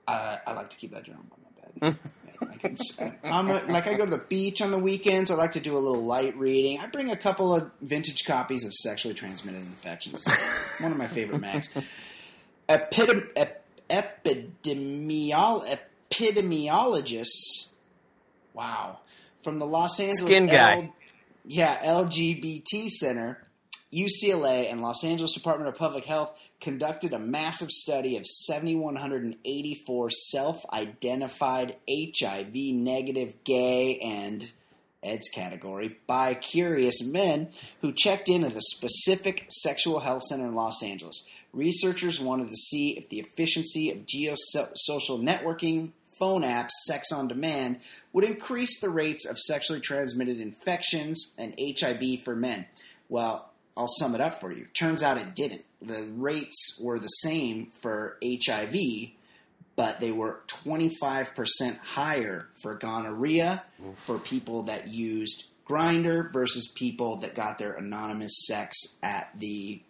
Uh, I like to keep that journal by my bed. I can, I'm a, like I go to the beach on the weekends. I like to do a little light reading. I bring a couple of vintage copies of Sexually Transmitted Infections. One of my favorite mags. Epidem, ep, epidemiol, epidemiologists. Wow, from the Los Angeles Skin guy. L- yeah, LGBT Center, UCLA, and Los Angeles Department of Public Health conducted a massive study of 7,184 self identified HIV negative gay and Ed's category by curious men who checked in at a specific sexual health center in Los Angeles. Researchers wanted to see if the efficiency of geosocial networking phone apps, sex on demand, would increase the rates of sexually transmitted infections and HIV for men. Well, I'll sum it up for you. Turns out it didn't. The rates were the same for HIV, but they were 25% higher for gonorrhea for people that used Grindr versus people that got their anonymous sex at the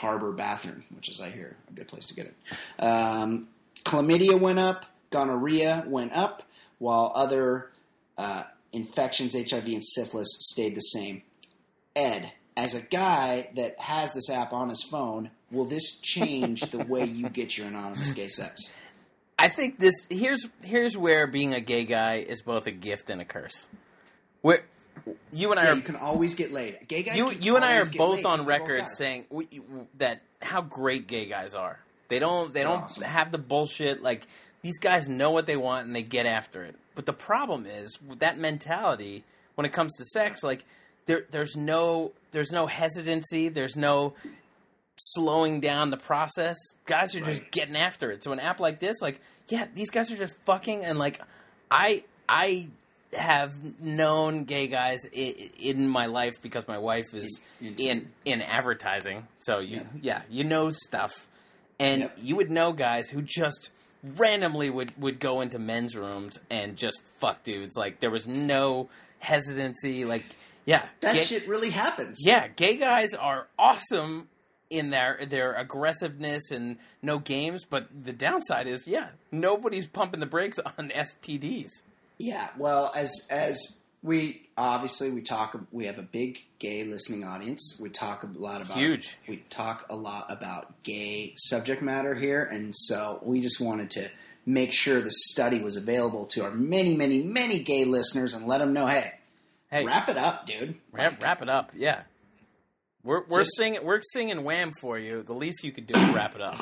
harbor bathroom, which is, I hear, a good place to get it. Um, chlamydia went up, gonorrhea went up, while other uh, infections, HIV and syphilis, stayed the same. Ed, as a guy that has this app on his phone, will this change the way you get your anonymous gay sex? I think this here's here's where being a gay guy is both a gift and a curse. Where you and I Yeah, are you can always get laid. Gay guy. you you and I are both on they're both record saying we, that how great gay guys are. They don't they They're don't awesome. have the bullshit like these guys know what they want and they get after it. But the problem is with that mentality when it comes to sex like there there's no there's no hesitancy, there's no slowing down the process. Guys are just Right. getting after it. So an app like this like yeah, these guys are just fucking and like I I have known gay guys i- in my life because my wife is In- in in advertising. So you Yeah. yeah, you know stuff. And Yep. you would know guys who just randomly would would go into men's rooms and just fuck dudes. Like there was no hesitancy like yeah, That gay- shit really happens. yeah, gay guys are awesome in their their aggressiveness and no games, but the downside is yeah, nobody's pumping the brakes on STDs. Yeah, well, as as we obviously we talk, we have a big gay listening audience. We talk a lot about Huge. We talk a lot about gay subject matter here, and so we just wanted to make sure the study was available to our many, many, many gay listeners and let them know, hey, Hey, wrap it up, dude. Wrap, wrap it up, yeah. We're we're Just- singing we're singing Wham for you. The least you could do is wrap it up.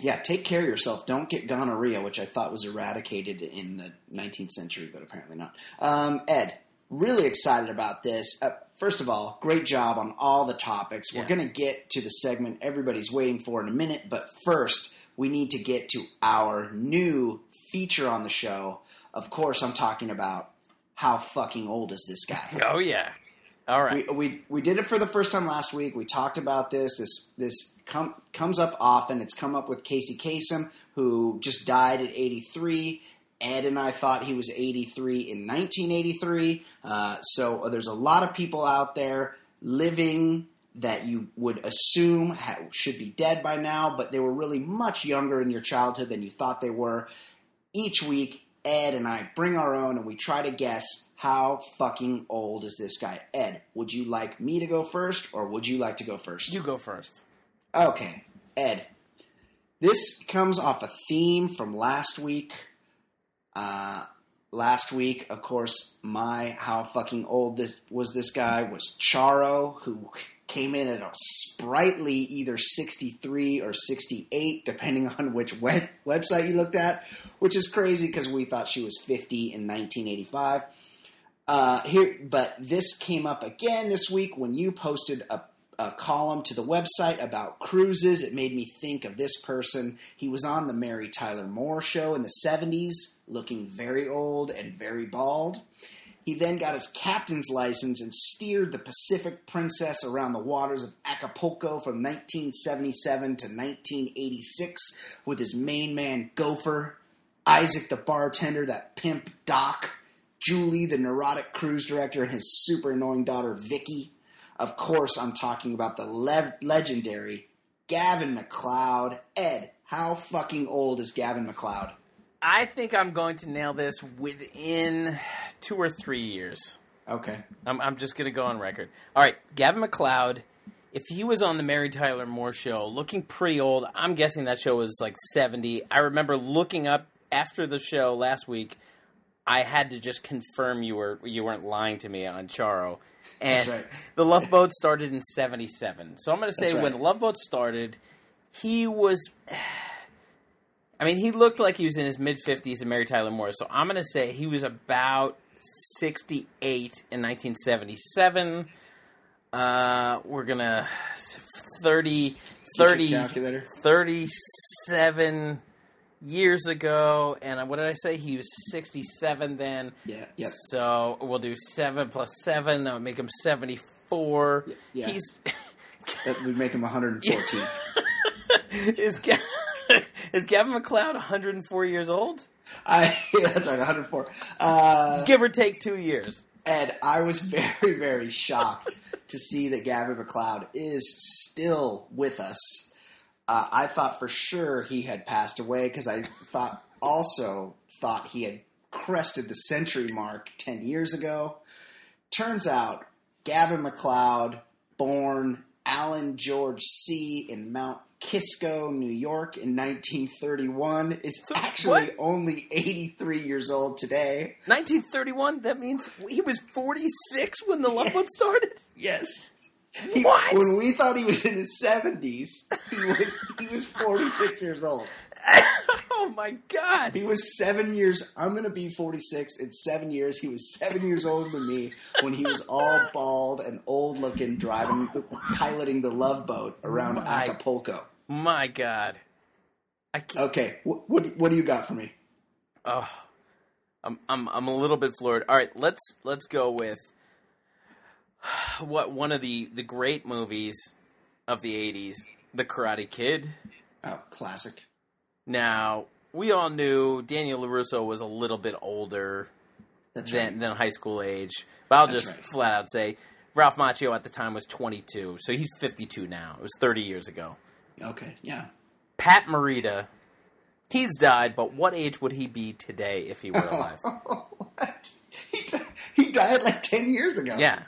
Yeah, take care of yourself. Don't get gonorrhea, which I thought was eradicated in the 19th century, but apparently not. Um, Ed, really excited about this. Uh, first of all, great job on all the topics. We're going to get to the segment everybody's waiting for in a minute, but first, we need to get to our new feature on the show. Of course, I'm talking about how fucking old is this guy? Oh yeah. All right. we, we we did it for the first time last week. We talked about this. This this com- comes up often. It's come up with Casey Kasem, who just died at 83. Ed and I thought he was 83 in 1983. Uh, so uh, there's a lot of people out there living that you would assume ha- should be dead by now, but they were really much younger in your childhood than you thought they were. Each week, Ed and I bring our own and we try to guess how fucking old is this guy. Ed, would you like me to go first or would you like to go first? You go first. Okay, Ed. This comes off a theme from last week. Uh, last week, of course, my how fucking old this was this guy was Charo, who came in at a sprightly either 63 or 68, depending on which web- website you looked at, which is crazy because we thought she was 50 in 1985. Uh, here, but this came up again this week when you posted a, a column to the website about cruises. It made me think of this person. He was on the Mary Tyler Moore show in the 70s, looking very old and very bald. He then got his captain's license and steered the Pacific Princess around the waters of Acapulco from 1977 to 1986 with his main man Gopher, Isaac the bartender, that pimp Doc, Julie the neurotic cruise director, and his super annoying daughter Vicky. Of course, I'm talking about the le- legendary Gavin MacLeod. Ed, how fucking old is Gavin MacLeod? I think I'm going to nail this within two or three years. Okay. I'm, I'm just going to go on record. All right, Gavin MacLeod. If he was on the Mary Tyler Moore show, looking pretty old, I'm guessing that show was like 70. I remember looking up after the show last week. I had to just confirm you were you weren't lying to me on Charo. And That's right. the Love Boat started in 77. So I'm going to say right. when the Love Boat started, he was I mean, he looked like he was in his mid 50s and Mary Tyler Moore. So I'm going to say he was about 68 in 1977. Uh, we're going to 30, 30, 37 years ago. And what did I say? He was 67 then. Yeah. Yep. So we'll do 7 plus 7. That would make him 74. yeah. He's. That would make him 114. is, Ga- is Gavin MacLeod 104 years old? I, yeah, that's right, 104. Uh, Give or take two years. And I was very, very shocked to see that Gavin MacLeod is still with us. Uh, I thought for sure he had passed away because I thought also thought he had crested the century mark 10 years ago. Turns out Gavin MacLeod born Alan George See in Mount Kisco, New York in 1931, is actually What? only 83 years old today. 1931. That means he was 46 when the Love One started. Yes. He- What? When we thought he was in his 70s, he was he was 46 years old. oh my God! He was seven years. I'm going to be 46 in seven years. He was seven years older than me when he was all bald and old looking, driving, the, piloting the love boat around My- Acapulco. My God! I can't. Okay, what, what what do you got for me? Oh, I'm I'm I'm a little bit floored. All right, let's let's go with what one of the the great movies of the 80s, The Karate Kid. Oh, classic. Now, we all knew Daniel LaRusso was a little bit older That's than right. than high school age. But I'll That's just right. flat out say Ralph Macchio at the time was 22, so he's 52 now. It was 30 years ago. Okay, yeah. Pat Morita, he's died, but what age would he be today if he were alive? what? He, he died like 10 years ago. yeah,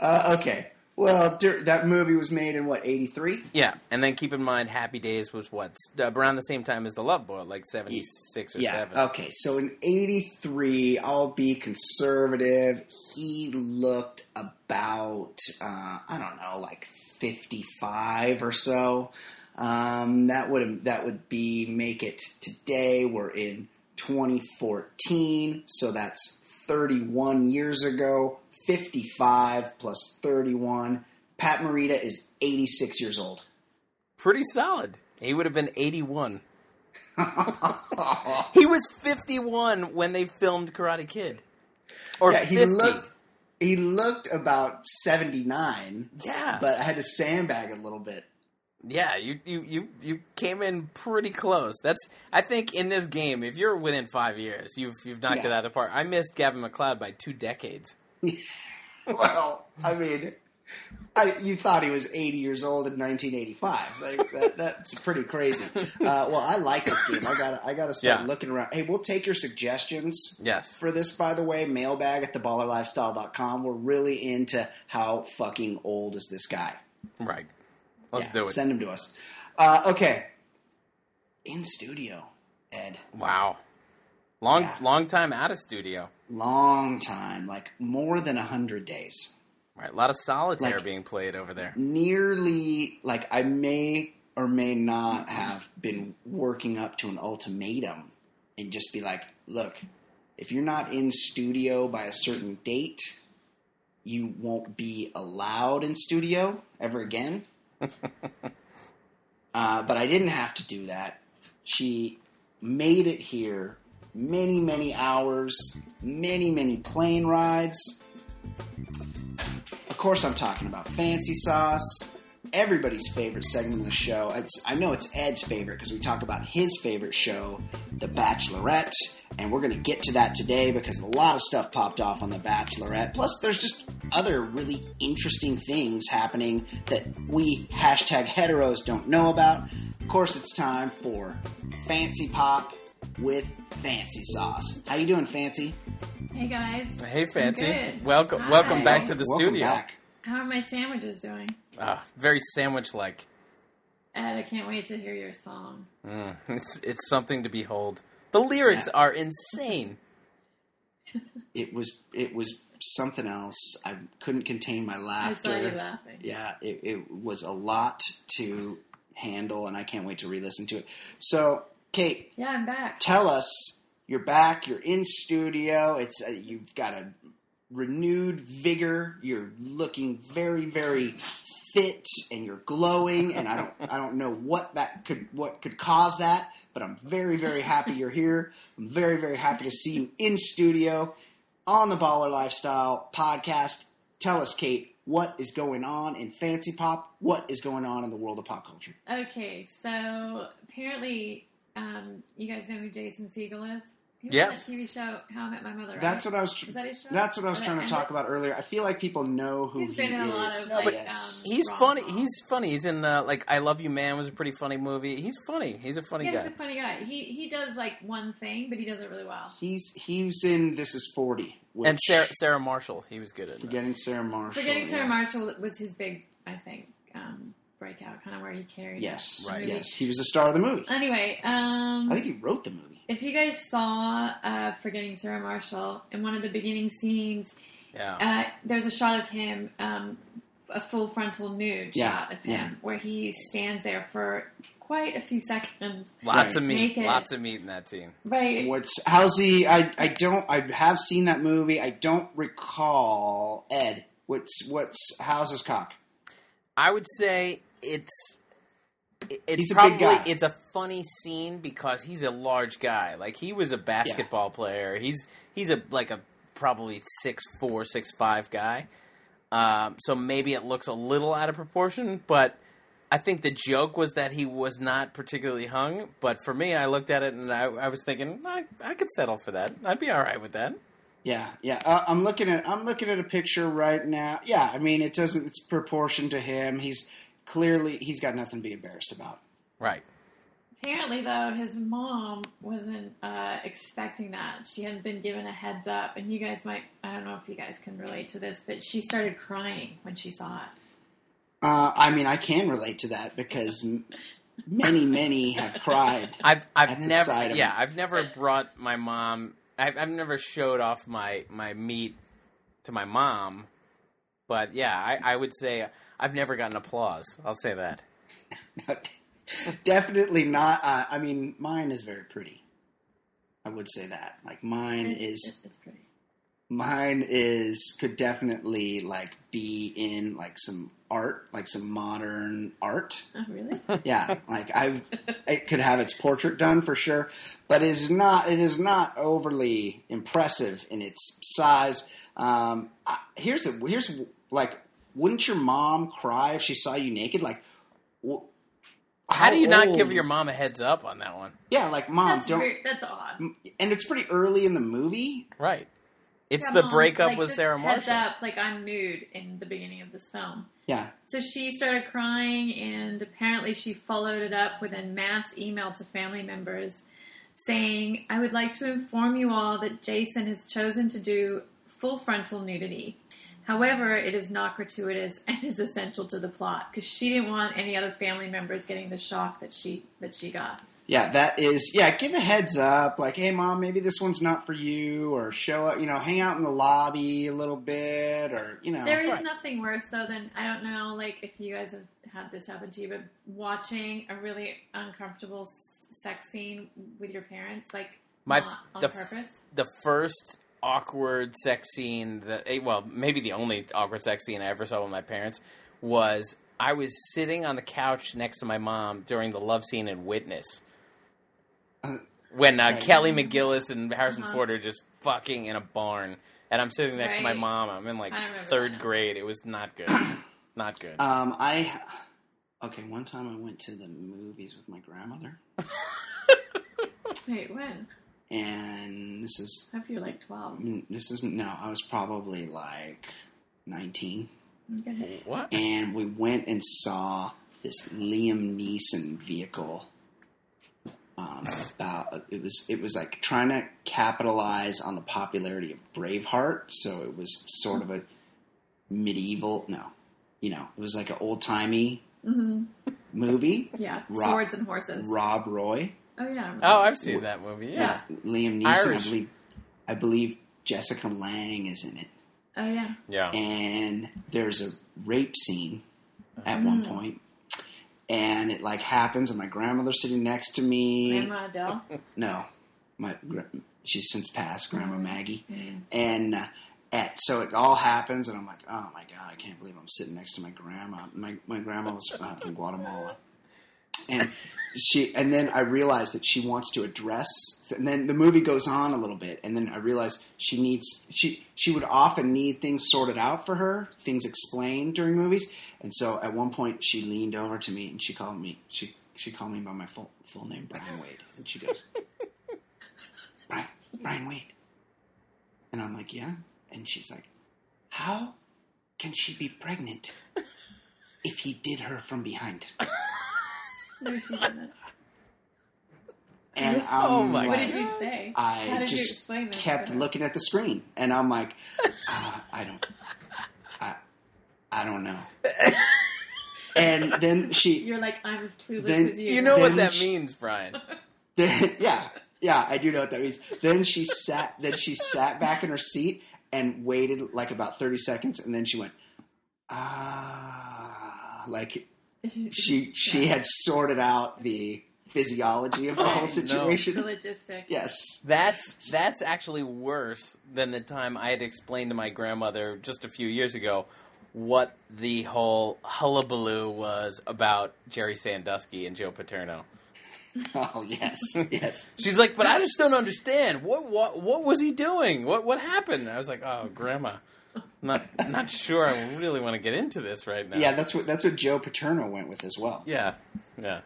Uh, okay. Well, dur- that movie was made in what, 83? yeah. And then keep in mind, Happy Days was what around the same time as The Love Boat, like 76 or Yeah. 7. Okay. So in '83, I'll be conservative. He looked about uh, I don't know, like 55 or so. Um, that would that would be make it today. We're in 2014, so that's 31 years ago. 55 plus 31. Pat Morita is 86 years old. Pretty solid. He would have been 81. He was 51 when they filmed Karate Kid. Or yeah, he 50. looked he looked about 79. yeah. but I had to sandbag a little bit. Yeah, you, you, you, you came in pretty close. That's I think in this game, if you're within five years, you've you've knocked it out of the park. I missed Gavin MacLeod by two decades. Well, I mean, I, you thought he was 80 years old in 1985. Like, that, that's pretty crazy. Uh, well, I like this game. I got I got to start Yeah. looking around. Hey, we'll take your suggestions Yes. for this, by the way. Mailbag at theballerlifestyle.com. We're really into how fucking old is this guy. Right. Let's Yeah, do it. Send him to us. Uh, okay. In studio, Ed. wow. Long Yeah. long time out of studio. Long time, like more than a 100 days. Right. A lot of solitaire Like- being played over there. nearly like I may or may not have been working up to an ultimatum and just be like, look, if you're not in studio by a certain date, you won't be allowed in studio ever again. uh, but I didn't have to do that. She made it here many, many hours, many, many plane rides. Of course, I'm talking about Fancy Sauce, everybody's favorite segment of the show. It's, I know it's Ed's favorite because we talk about his favorite show, The Bachelorette, and we're going to get to that today because a lot of stuff popped off on The Bachelorette. Plus, there's just other really interesting things happening that we hashtag heteros don't know about. Of course, it's time for Fancee Pop with Fancy Sauce. How you doing, Fancy? Hey guys. Hey, Fancy. good. Welcome, Hi. welcome back to the Welcome studio. back. How are my sandwiches doing? Ah, very sandwich-like. Ed, I can't wait to hear your song. Mm, it's it's something to behold. The lyrics Yeah. are insane. it was it was something else. I couldn't contain my laughter. I laughter. saw you laughing. Yeah, it, it was a lot to handle, and I can't wait to re-listen to it. So, Kate, Yeah, I'm back. tell us you're back. You're in studio. It's uh, you've got a renewed vigor. You're looking very, very fit, and you're glowing. And I don't, I don't know what that could, what could cause that. But I'm very, very happy you're here. I'm very, very happy to see you in studio on the Baller Lifestyle podcast. Tell us, Kate, what is going on in fancy pop? What is going on in the world of pop culture? Okay, so apparently, um, you guys know who Jason Segel is? He was Yes. on that TV show How I Met My Mother. Right? That's what I was. Was that his show? That's what I was Or trying to talk ended? about earlier. I feel like people know who He's he been in a lot is. of No, like, but um, He's rom-coms. funny. He's funny. He's in uh, like I Love You Man was a pretty funny movie. He's funny. He's a funny yeah, guy. he's a funny guy. He he does like one thing, but he does it really well. He's he's in This Is Forty. Which, and Sarah, Sarah Marshall, he was good at. that. forgetting Sarah Marshall. Forgetting Sarah. Marshall was his big, I think, um, breakout, kind of where he carried. Yes, the Right. movie. yes, he was the star of the movie. Anyway, um, I think he wrote the movie. if you guys saw uh, Forgetting Sarah Marshall in one of the beginning scenes, Yeah. uh, there's a shot of him, um, a full frontal nude Yeah, shot of him, yeah. where he stands there for quite a few seconds. Lots Right. of meat. Naked. Lots of meat in that scene. Right. What's how's he? I I don't. I have seen that movie. I don't recall Ed. What's what's how's his cock? I would say it's it's He's a probably guy. it's a funny scene because he's a large guy. Like he was a basketball player. He's he's a like a probably six four six five guy. Um, so maybe it looks a little out of proportion, but I think the joke was that he was not particularly hung. But for me, I looked at it and I, I was thinking I, I could settle for that. I'd be all right with that. Yeah, yeah. Uh, I'm looking at I'm looking at a picture right now. Yeah, I mean it doesn't. It's proportion to him. He's clearly he's got nothing to be embarrassed about. Right. Apparently, though, his mom wasn't uh, expecting that. She hadn't been given a heads up, and you guys might, I don't know if you guys can relate to this, but she started crying when she saw it. Uh, I mean, I can relate to that because many, many have cried. I've I've never sight yeah. I've never brought my mom I've I've never showed off my my meat to my mom, but yeah I, I would say I've never gotten applause. I'll say that. Definitely not. Uh, I mean, mine is very pretty. I would say that. Like mine It's- is it's, it's pretty. mine is could definitely like be in like some art, like some modern art. Oh, really? Yeah, like I, it could have its portrait done for sure, but it is not. It is not overly impressive in its size. Um, I, here's the here's like, wouldn't your mom cry if she saw you naked? Like, wh- How, do you not give your mom a heads up on that one? Yeah, like mom, That's, don't. very, that's odd. And it's pretty early in the movie. Right. It's Yeah, the Mom, breakup like, with just Sarah heads up, like I'm nude in the beginning of this film. Yeah, So she started crying, and apparently she followed it up with a mass email to family members saying, I would like to inform you all that Jason has chosen to do full frontal nudity. However, it is not gratuitous and is essential to the plot because she didn't want any other family members getting the shock that she that she got. yeah, that is. Yeah, give a heads up. Like, hey, mom, maybe this one's not for you, or show up. You know, hang out in the lobby a little bit, or you know. There is Right. nothing worse though than I don't know, like if you guys have had this happen to you, but watching a really uncomfortable sex scene with your parents, like My- not on the- purpose. the first awkward sex scene that eh, well maybe the only awkward sex scene i ever saw with my parents was i was sitting on the couch next to my mom during the love scene in witness when uh, right. kelly mcgillis and harrison Uh-huh. ford are just fucking in a barn and i'm sitting next to my mom i'm in like third that. grade it was not good not good Um, I okay. One time I went to the movies with my grandmother, Wait, when? And this is After you're like twelve. this is no. I was probably like nineteen, Okay. what and we went and saw this Liam Neeson vehicle. Um, about it was it was like trying to capitalize on the popularity of Braveheart, so it was sort of a medieval. No, you know, it was like an old timey hmm movie. Yeah, Rob- swords and horses. Rob Roy. Oh yeah. oh i've seen that movie yeah, Yeah. Liam Neeson, Irish. I believe. I believe Jessica Lange is in it, Oh yeah. yeah. and there's a rape scene at one Mm. point, and it like happens, and my grandmother's sitting next to me. Grandma Adele. No, my she's since passed, Grandma Maggie, Mm. and. Uh, at, so it all happens, and I'm like, "Oh my god, I can't believe I'm sitting next to my grandma." My my grandma was uh, from Guatemala, and she and then I realized that she wants to address and then the movie goes on a little bit and then I realized she needs she she would often need things sorted out for her things explained during movies and so at one point she leaned over to me and she called me she she called me by my full full name Brian Wade and she goes Brian Brian, wait. And I'm like, yeah. And she's like, how can she be pregnant if he did her from behind? No, she didn't. And I'm Oh my What like, did you say? I How did you just explain this? kept looking at the screen, and I'm like, uh, I don't, I, I don't know. and then she, You're like I'm as clueless Then- as you. You know what that she- means, Brian. then, yeah, yeah, I do know what that means. Then she sat, then she sat back in her seat and waited like about thirty seconds, and then she went, ah, like she she had sorted out the physiology of the oh, whole Oh, no. situation. the logistics. Yes. That's that's actually worse than the time I had explained to my grandmother just a few years ago what the whole hullabaloo was about Jerry Sandusky and Joe Paterno. Oh yes, yes. She's like, "But I just don't understand. What what what was he doing? What what happened?" I was like, "Oh, grandma, not not sure. I really want to get into this right now." Yeah, that's what that's what Joe Paterno went with as well. yeah, yeah.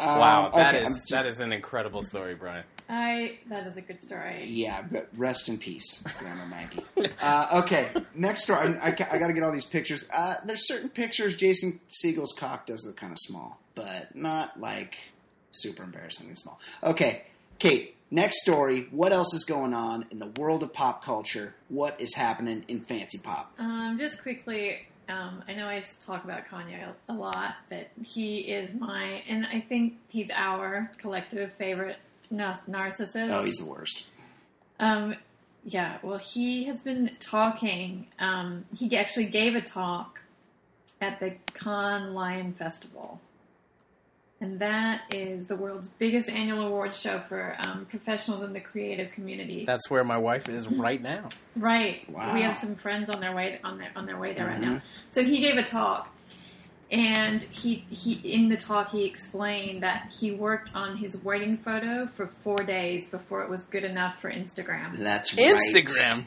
Um, Wow, that is okay, I'm just- that is an incredible story, Brian. I that is a good story. Yeah, but rest in peace, Grandma Maggie. uh, okay, next story. I, I, got to get all these pictures. Uh, there's certain pictures. Jason Segel's cock does look kind of small, but not like super embarrassingly small. Okay, Kate. Next story. What else is going on in the world of pop culture? What is happening in fancy pop? Um, just quickly, um, I know I talk about Kanye a lot, but he is my, and I think he's our collective favorite nar- narcissist. Oh, he's the worst. Um, yeah, well, he has been talking. Um, he actually gave a talk at the Cannes Lion Festival. And that is the world's biggest annual awards show for um, professionals in the creative community. That's where my wife is right now. Right. Wow. We have some friends on their way on their on their way there right Mhm. now. So he gave a talk, and he he in the talk he explained that he worked on his wedding photo for four days before it was good enough for Instagram. That's right. Instagram.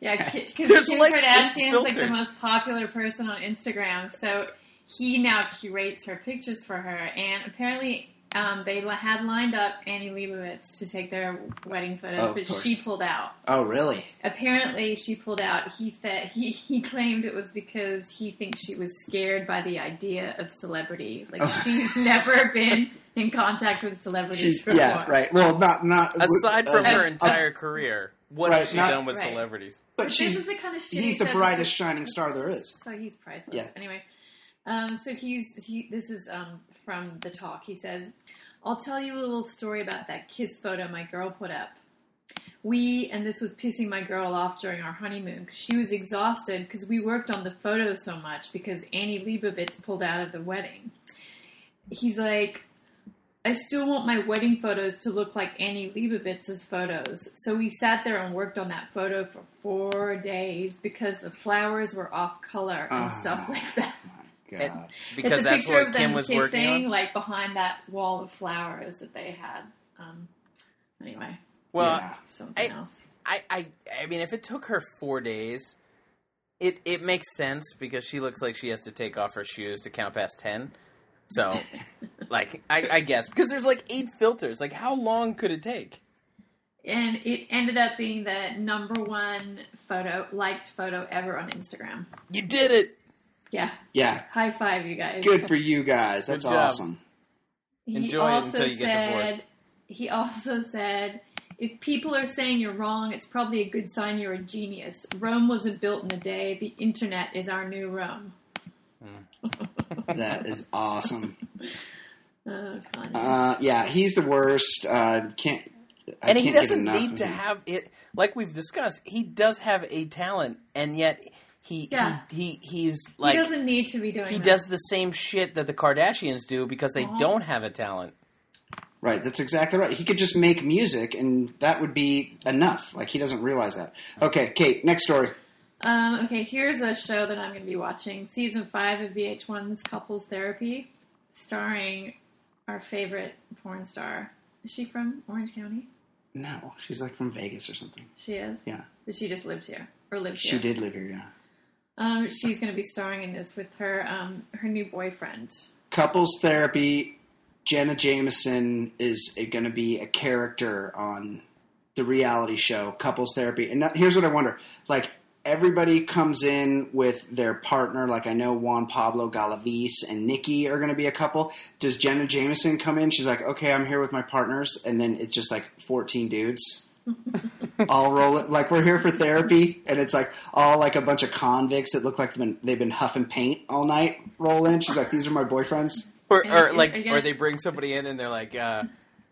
Yeah, because There's Kim like Kardashian's like the most popular person on Instagram, so he now curates her pictures for her, and apparently. Um, they had lined up Annie Leibovitz to take their wedding photos, Oh, but course. she pulled out. Oh, really? apparently she pulled out he said he, he claimed it was because he thinks she was scared by the idea of celebrity like Oh. she's never been in contact with celebrities She's before yeah, right. Well, not not Aside from uh, her uh, entire career, what Right, has she not- done with Right. celebrities? But But she's this is the kind of shit he's the brightest shining star there is. so he's priceless Yeah. anyway um, so he's he this is um, from the talk he says i'll tell you a little story about that kiss photo my girl put up we and this was pissing my girl off during our honeymoon because she was exhausted because we worked on the photo so much because annie leibovitz pulled out of the wedding he's like I still want my wedding photos to look like Annie Leibovitz's photos. So we sat there and worked on that photo for four days because the flowers were off color and Ah. stuff like that. God. And- because it's a that's picture what of Kim them was kissing, working on. like behind that wall of flowers that they had. Um, anyway, Well, Yeah. something I- else. I, I I mean, if it took her four days, it it makes sense because she looks like she has to take off her shoes to count past ten. So, like, I, I guess because there's like eight filters. Like, how long could it take? And it ended up being the number one photo, liked photo ever on Instagram. You did it. Yeah, yeah, high five, you guys. good for you guys. That's awesome. He Enjoy it also until you get said, divorced. He also said, if people are saying you're wrong, it's probably a good sign you're a genius. Rome wasn't built in a day. The internet is our new Rome. That is awesome. Oh, Uh, yeah, he's the worst. Uh, can't. I and he can't get doesn't need to him. have it. Like we've discussed, he does have a talent, and yet he Yeah. he, he he's like he doesn't need to be doing he that. does the same shit that the Kardashians do because they Uh-huh. don't have a talent. Right, that's exactly right. He could just make music, and that would be enough. Like he doesn't realize that. Okay, Kate. Next story. Um, okay, here's a show that I'm going to be watching. Season 5 of VH1's Couples Therapy, starring our favorite porn star. Is she from Orange County? No, she's like from Vegas or something. She is? Yeah, But she just lived here. Or lives she here. did live here. Yeah. Um, she's going to be starring in this with her um, her new boyfriend. Couples therapy. Jenna Jameson is going to be a character on the reality show couples therapy. And here's what I wonder: like everybody comes in with their partner. Like I know Juan Pablo Galavis and Nikki are going to be a couple. Does Jenna Jameson come in? She's like, okay, I'm here with my partners, and then it's just like 14 dudes. All roll it like we're here for therapy, and it's like all like a bunch of convicts that look like they've been, they've been huffing paint all night. Roll in. She's like, these are my boyfriends. Or, or like, I or they bring somebody in and they're like, uh,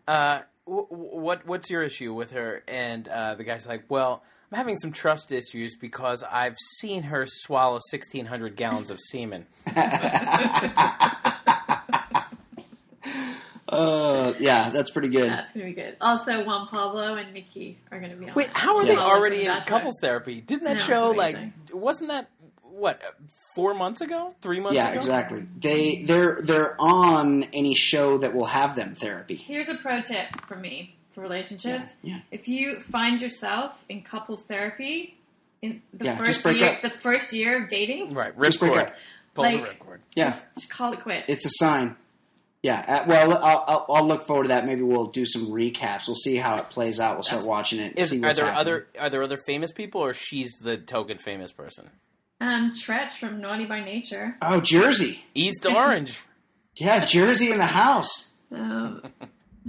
uh, "What what's your issue with her?" And uh, the guy's like, "Well, I'm having some trust issues because I've seen her swallow 1,600 gallons of semen." Uh, yeah, that's pretty good. That's gonna be good. Also, Juan Pablo and Nikki are gonna be on. Wait, it. how are they All already them, in that's couples therapy? Didn't that I know, it's show like amazing. wasn't that what four months ago, three months Yeah, ago? exactly. They they're they're on any show that will have them therapy. Here's a pro tip for me for relationships. Yeah, yeah. If you find yourself in couples therapy in the Yeah, just first break year, up. the first year of dating, Right, Just break ripcord. up. Pull the Like- ripcord. Yeah, just call it quits. it's a sign. Yeah, uh, well, I'll, I'll, I'll look forward to that. Maybe we'll do some recaps. We'll see how it plays out. We'll start That's- watching it. And Is, see are there happening. other are there other famous people, or she's the token famous person? um, Treach from Naughty by Nature. Oh, Jersey. East Orange, Yeah, Jersey in the house. Um,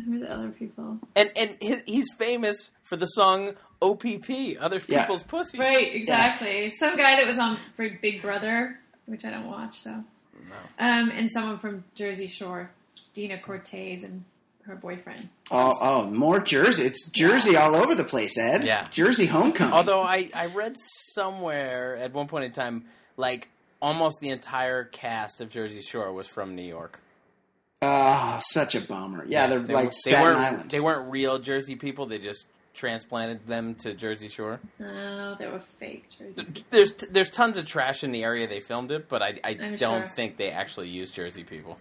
who are the other people? and and he- he's famous for the song "OPP," other Yeah. people's pussy. Right, exactly. Some guy that was on for Big Brother, which I don't watch, so. Um, and someone from Jersey Shore, Deena Cortese and her boyfriend. Oh, oh, more Jersey. It's Jersey all over the place, Ed. Yeah. Jersey homecoming. Although I I read somewhere at one point in time, like almost the entire cast of Jersey Shore was from New York. oh, such a bummer. Yeah, they're They like they Staten weren't, Island. They weren't real Jersey people. They just transplanted them to Jersey Shore. Oh, they were fake Jersey. There's there's tons of trash in the area they filmed it, but I, I I'm don't sure. think they actually used Jersey people.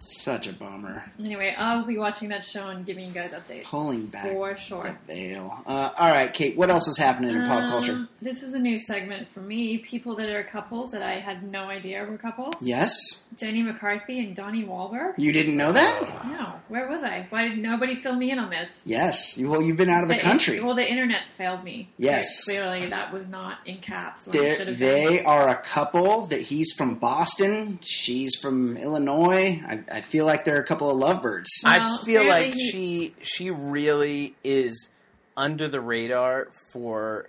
Such a bummer. Anyway, I'll be watching that show and giving you guys updates. Pulling back For the sure. veil. Uh, all right, Kate. What else is happening in pop Um, culture? This is a new segment for me. People that are couples that I had no idea were couples. Yes, Jenny McCarthy and Donnie Wahlberg. you didn't know that. No, where was I? Why did nobody fill me in on this? Yes. Well, you've been out of the The- country. well, the internet failed me. Yes. Clearly, that was not in caps. They're- they are a couple. That he's from Boston. She's from Illinois. I, I feel like they're a couple of lovebirds. Well, I feel like he- she she really is under the radar for.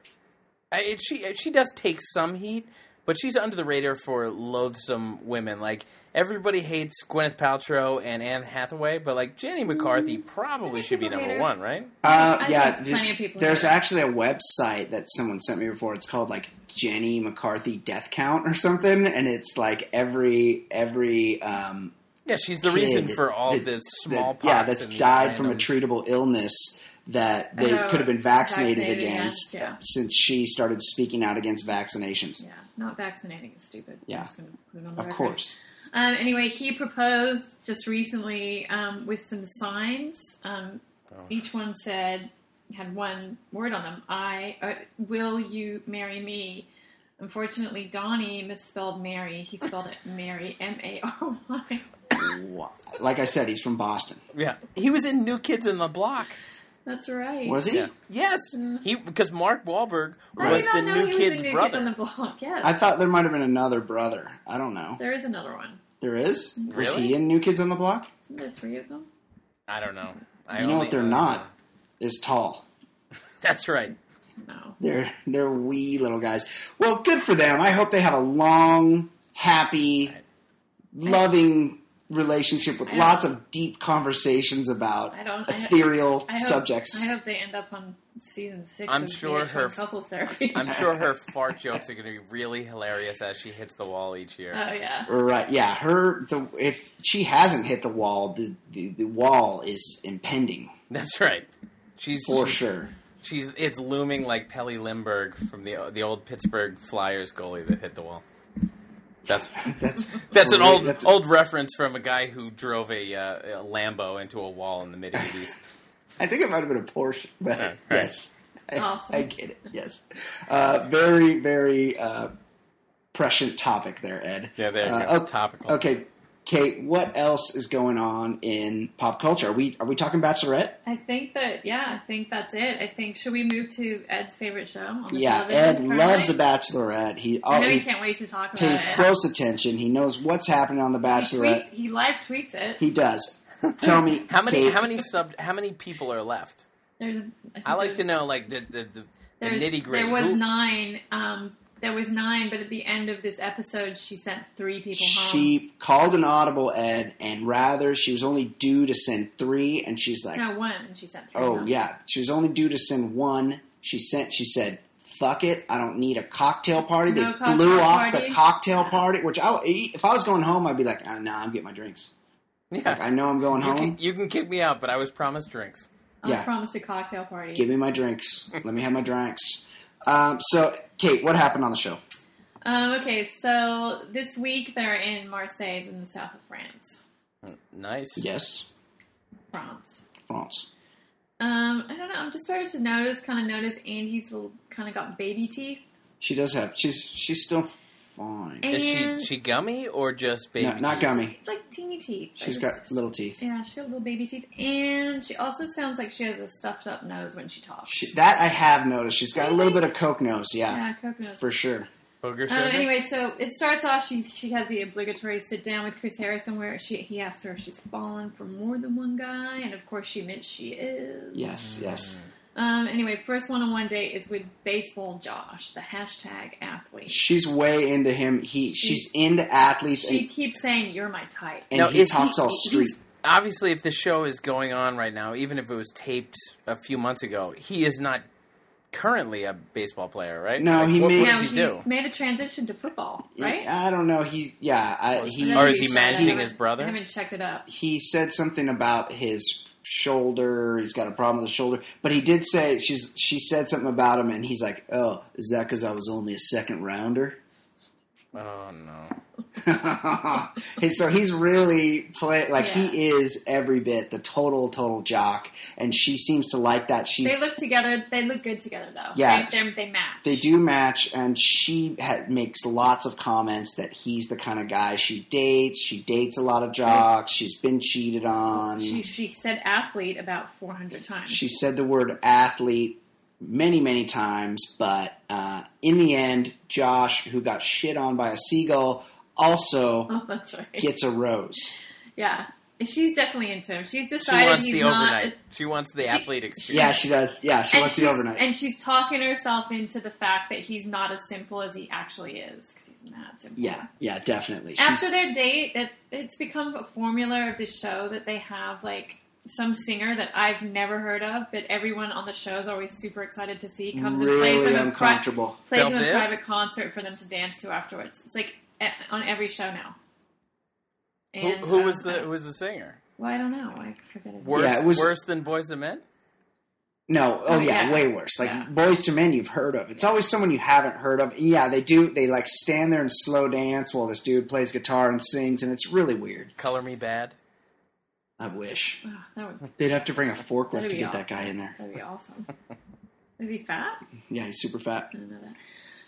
I, it- she she does take some heat, but she's under the radar for loathsome women. Like everybody hates Gwyneth Paltrow and Anne Hathaway, but like Jenny McCarthy probably should be number her. one, right? Uh, I yeah, think th- plenty of people there's have actually a website that someone sent me before. It's called like Jenny McCarthy Death Count or something, and it's like every every um, Yeah, she's the kid reason for all that- the that- smallpox. yeah, that's and these died from a treatable illness that they Oh, could have been vaccinated, vaccinated against against, yeah. since she started speaking out against vaccinations. Yeah, not vaccinating is stupid. Yeah. I'm just put it on the Of record. course. Um, anyway, he proposed just recently um, with some signs. Um, Oh. Each one said had one word on them. I uh, will you marry me? Unfortunately, Donnie misspelled Mary. He spelled it Mary, M A R Y. Like I said, he's from Boston. Yeah, he was in New Kids in the Block. That's right. Was he? Yeah. Yes, mm-hmm. he because Mark Wahlberg I was the New Kid's New brother. Kids on the Block. Yes, I thought there might have been another brother. I don't know. there is another one. There is? Was Really? he in New Kids on the Block? Isn't there three of them? I don't know. I You know what they're not? Is tall. That's right. No. They're they're wee little guys. Well, good for them. I hope they have a long, happy, loving relationship with lots of deep conversations about I don't- I- ethereal I hope, subjects. I hope they end up on season 6 I'm of sure VH1 her- couples therapy. I'm sure her fart jokes are going to be really hilarious as she hits the wall each year. Oh yeah. Right? Yeah. Her. The if she hasn't hit the wall, the the, the wall is impending That's right. She's for she's, sure. She's it's looming like Pelle Lindbergh from the the old Pittsburgh Flyers goalie that hit the wall. That's That's that's an old That's- old reference from a guy who drove a, uh, a Lambo into a wall in the mid '80s. I think it might have been a Porsche, but right. yes, I, Awesome. I get it. Yes, uh, very very uh, prescient topic there, Ed. Yeah, there you Uh, go. oh, Topical. Okay, Kate, what else is going on in pop culture? Are we are we talking Bachelorette? I think that yeah, I think that's it. I think should we move to Ed's favorite show? On the Yeah, Ed loves the Bachelorette. He I oh, know he he can't wait to talk about pays it. close attention. He knows what's happening on the he, Bachelorette. tweets, he live tweets it. He does. Tell me How many Kate, how many sub how many people are left? There's, think I like to know like the the, the, the nitty gritty. There was nine. Um, there was nine, but at the end of this episode, she sent three people home. She called an audible Ed, and rather she was only due to send three, and she's like, no one, and she sent three. "Oh home. yeah." She was only due to send one. She sent. She said, "Fuck it, I don't need a cocktail party." They cocktail blew off party? the cocktail Yeah. party, which I, oh, if I was going home, I'd be like, oh, "Nah, I'm getting my drinks." yeah. Like I know I'm going you, home. can, you can kick me out, but I was promised drinks. I was yeah. promised a cocktail party. Give me my drinks. Let me have my drinks. Um, so, Kate, what happened on the show? Um, okay, so this week they're in Marseille in the south of France. Nice. Yes, France. France. Um, I don't know. I'm just starting to notice, kind of notice Andi's little, kind of got baby teeth. She does have. She's she's still fine. And Is she she gummy or just baby? No, not teeth? gummy. It's like teeny teeth. She's I got just- little teeth. Yeah, she got little baby teeth, and she also sounds like she has a stuffed up nose when she talks. She, that I have noticed. She's got a little bit of coke nose. Yeah, Yeah, coconut. for sure. Booger Uh, sugar. anyway, so it starts off. She she has the obligatory sit down with Chris Harrison, where she he asks her if she's fallen for more than one guy, and of course she admits she is. Yes, yes. Um. Anyway, first one on one date is with baseball Josh, the hashtag athlete. She's way into him. He She- she's into athletes, She and, keeps saying, "You're my type." and Now, he is talks all street. Obviously, if the show is going on right now, even if it was taped a few months ago, he is not currently a baseball player, right? No, he what, made- what does he's he do? made a transition to football, right? I don't know. He yeah. I, he Or is he managing haven't- his brother? I haven't checked it up. he said something about his shoulder. He's got a problem with the shoulder, but he did say she's she said something about him, and he's like, "Oh, is that because I was only a second rounder?" Oh no. hey, so he's really play like Yeah. he is every bit the total total jock, and she seems to like that. She's They look together. They look good together, though. Yeah. they, they're- they match. they do match, and she ha- makes lots of comments that he's the kind of guy she dates. She dates a lot of jocks. She's been cheated on. She, she said athlete about 400 times. She said the word athlete many, many times, but uh, in the end, Josh, who got shit on by a seagull, also oh, that's right. gets a rose. yeah, she's definitely into him. She's She decided wants he's the not. overnight. She wants the She- athlete experience. Yeah, she does. Yeah, she and wants the she's- overnight. And she's talking herself into the fact that he's not as simple as he actually is because he's mad simple. yeah, yeah, definitely. She's, After their date, that it's become a formula of the show that they have like some singer that I've never heard of, but everyone on the show is always super excited to see. Comes and plays really them a pri- uncomfortable. plays Belle them a private concert for them to dance to afterwards. It's like eh, on every show now. Who, And, who um, was the who was the singer? Well, I don't know. I forget his Worse. Yeah, it was- worse than Boyz II Men. No, oh, Oh, yeah, yeah. way worse. Like Yeah. Boyz II Men, you've heard of. It's always someone you haven't heard of. And yeah, they do. They like stand there and slow dance while this dude plays guitar and sings, and it's really weird. Color Me Badd. I wish Oh, that would they'd have to bring a forklift to be get that guy in there. that'd be awesome. Is he fat? Yeah, he's super fat. I don't know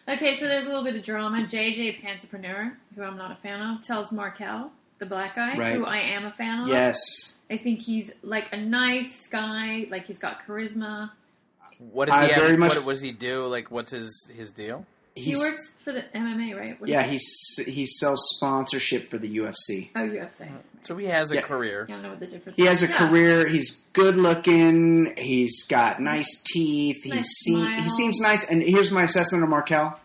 that. Okay, so there's a little bit of drama. JJ Pantrepreneur, who I'm not a fan of, tells Marquel, the black guy, Right. who I am a fan of. Yes, I think he's like a nice guy, like he's got charisma. What does he have? very much- what, what does he do? Like, what's his his deal? he works for the MMA, right? What is yeah it? he's he sells sponsorship for the UFC. Oh, UFC. So he has a Yeah. career. I don't know what the difference He is. has a Yeah. career. He's good looking. He's got nice teeth. He Nice seems smile. he seems nice. And here's my assessment of Marquel.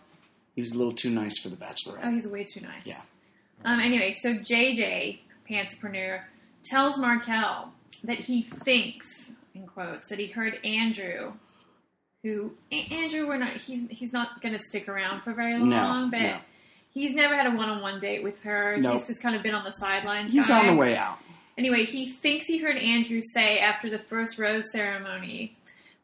He was a little too nice for the Bachelorette. Oh, he's way too nice. Yeah. Um, anyway, so JJ, Pantrepreneur, tells Marquel that he thinks, in quotes, that he heard Andrew, who A- Andrew, we're not. He's he's not going to stick around for very No, long, but no. He's never had a one-on-one date with her. Nope. He's just kind of been on the sidelines. He's guy. on the way out. Anyway, he thinks he heard Andrew say after the first rose ceremony,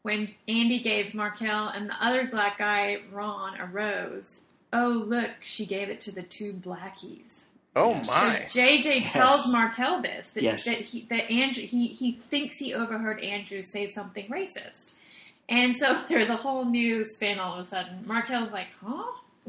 when Andi gave Marquel and the other black guy, Ron, a rose. Oh, look, she gave it to the two blackies. Oh my! So JJ tells Yes. Marquel this that, Yes. that he that Andrew he he thinks he overheard Andrew say something racist, and so there's a whole new spin all of a sudden. Marquel's like, huh,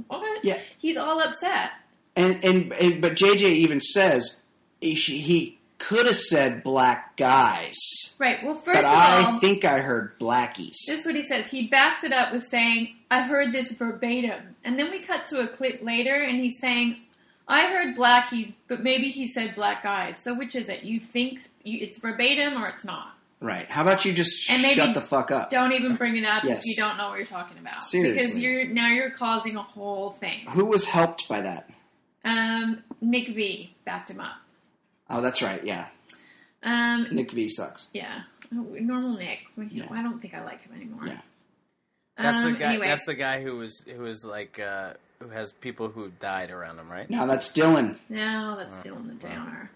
what? Yeah. He's all upset. And, and and but JJ even says he, he could have said black guys, Right. Well, first but of I all, think I heard blackies. this is what he says. He backs it up with saying, "I heard this verbatim," and then we cut to a clip later, and he's saying, "I heard blackies, but maybe he said black guys." So which is it? You think you, it's verbatim or it's not? Right? How about you just And maybe shut the fuck up? Don't even bring it up Yes. if you don't know what you're talking about. Seriously. Because you're now you're causing a whole thing. Who was helped by that? Um, Nick V backed him up. Oh, that's right. Yeah, Um, Nick V sucks. yeah, Oh, normal Nick. Yeah. I don't think I like him anymore. Yeah. That's um, the guy. Anyway, That's the guy who was who was like uh, who has people who died around him, right? Now that's Dylan. no, that's Uh, Dylan the. Downer.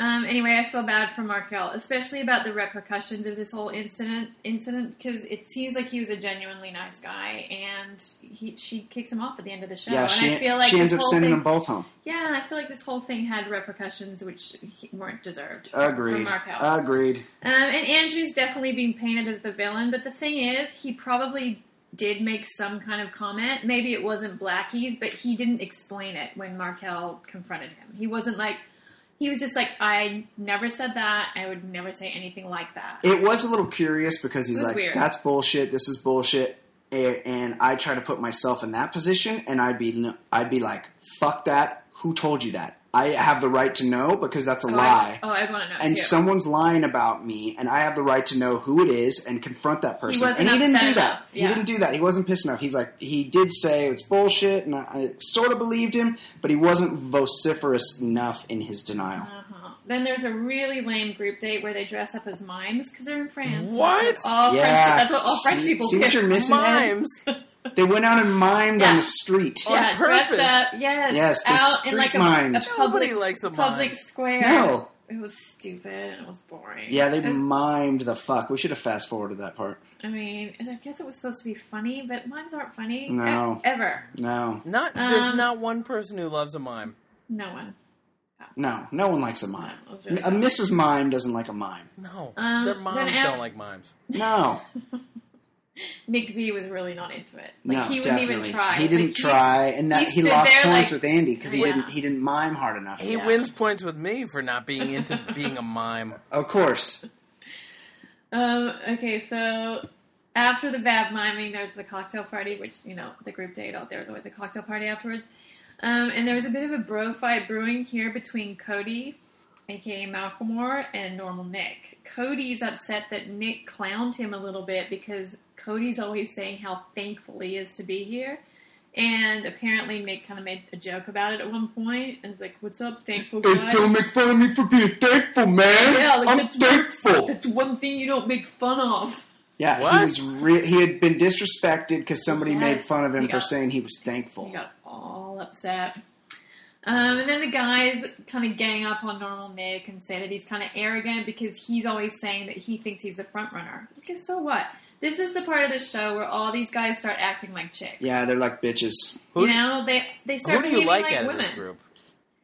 Um, anyway, I feel bad for Marquel, especially about the repercussions of this whole incident. Incident because it seems like he was a genuinely nice guy, and he she kicks him off at the end of the show. Yeah, and she I feel like she ends up sending thing, them both home. Yeah, I feel like this whole thing had repercussions which weren't deserved. Agreed. For Marquel. Agreed. Um, and Andrew's definitely being painted as the villain, but the thing is, he probably did make some kind of comment. Maybe it wasn't Blackie's, but he didn't explain it when Marquel confronted him. He wasn't like, he was just like, I never said that. I would never say anything like that. It was a little curious because he's like, weird. "That's bullshit. This is bullshit." A- And I try to put myself in that position, and I'd be, I'd be like, "Fuck that! Who told you that? I have the right to know because that's a oh, lie." I, oh, I want to know. and too. someone's lying about me, and I have the right to know who it is and confront that person. wasn't and he didn't do that. enough. He didn't do that. He wasn't pissed enough. He's like, he did say it's bullshit, and I, I sort of believed him, but he wasn't vociferous enough in his denial. Uh-huh. Then there's a really lame group date where they dress up as mimes because they're in France. What? That's what all yeah, French, that's what all French see, people see do. what you're missing. Mimes. They went out and mimed Yeah. on the street. On yeah, dressed purpose. up. Yes, Yes, the out in like a, mime. a public, Nobody likes a public mime. square. No. it was stupid and it was boring. Yeah, they was- mimed the fuck. We should have fast forwarded that part. I mean, I guess it was supposed to be funny, but mimes aren't funny. No. E- ever. No, Not there's Um, not one person who loves a mime. No one. no, no one likes a mime. No, it was really A Mrs. Mime doesn't like a mime. No, Um, their then moms af- don't like mimes. No, Nick V was really not into it. Like no, he wouldn't definitely. even try. He didn't Like, try, and that he he, lost there points like- with Andi because he Yeah. didn't he didn't mime hard enough. He Yeah. wins points with me for not being into being a mime. Of course, Um, okay, so after the bad miming, there's the cocktail party, which, you know, the group date out there was always a cocktail party afterwards. Um, and there was a bit of a bro fight brewing here between Cody, aka Malcolmore, and Normal Nick. Cody's upset that Nick clowned him a little bit because Cody's always saying how thankful he is to be here. And apparently Nick kind of made a joke about it at one point. point and was like, What's up, thankful guy? Hey, don't make fun of me for being thankful, man. Yeah, like, that's thankful. That's one thing you don't make fun of. Yeah, What? he was. Re- he had been disrespected because somebody Yes. made fun of him He for got- saying he was thankful. He got all upset. Um, and then the guys kind of gang up on normal Nick and say that he's kind of arrogant because he's always saying that he thinks he's the front runner. Okay, so what? This is the part of the show where all these guys start acting like chicks. Yeah, they're like bitches. Who, you know, they they start who do you like, like out of women. this group?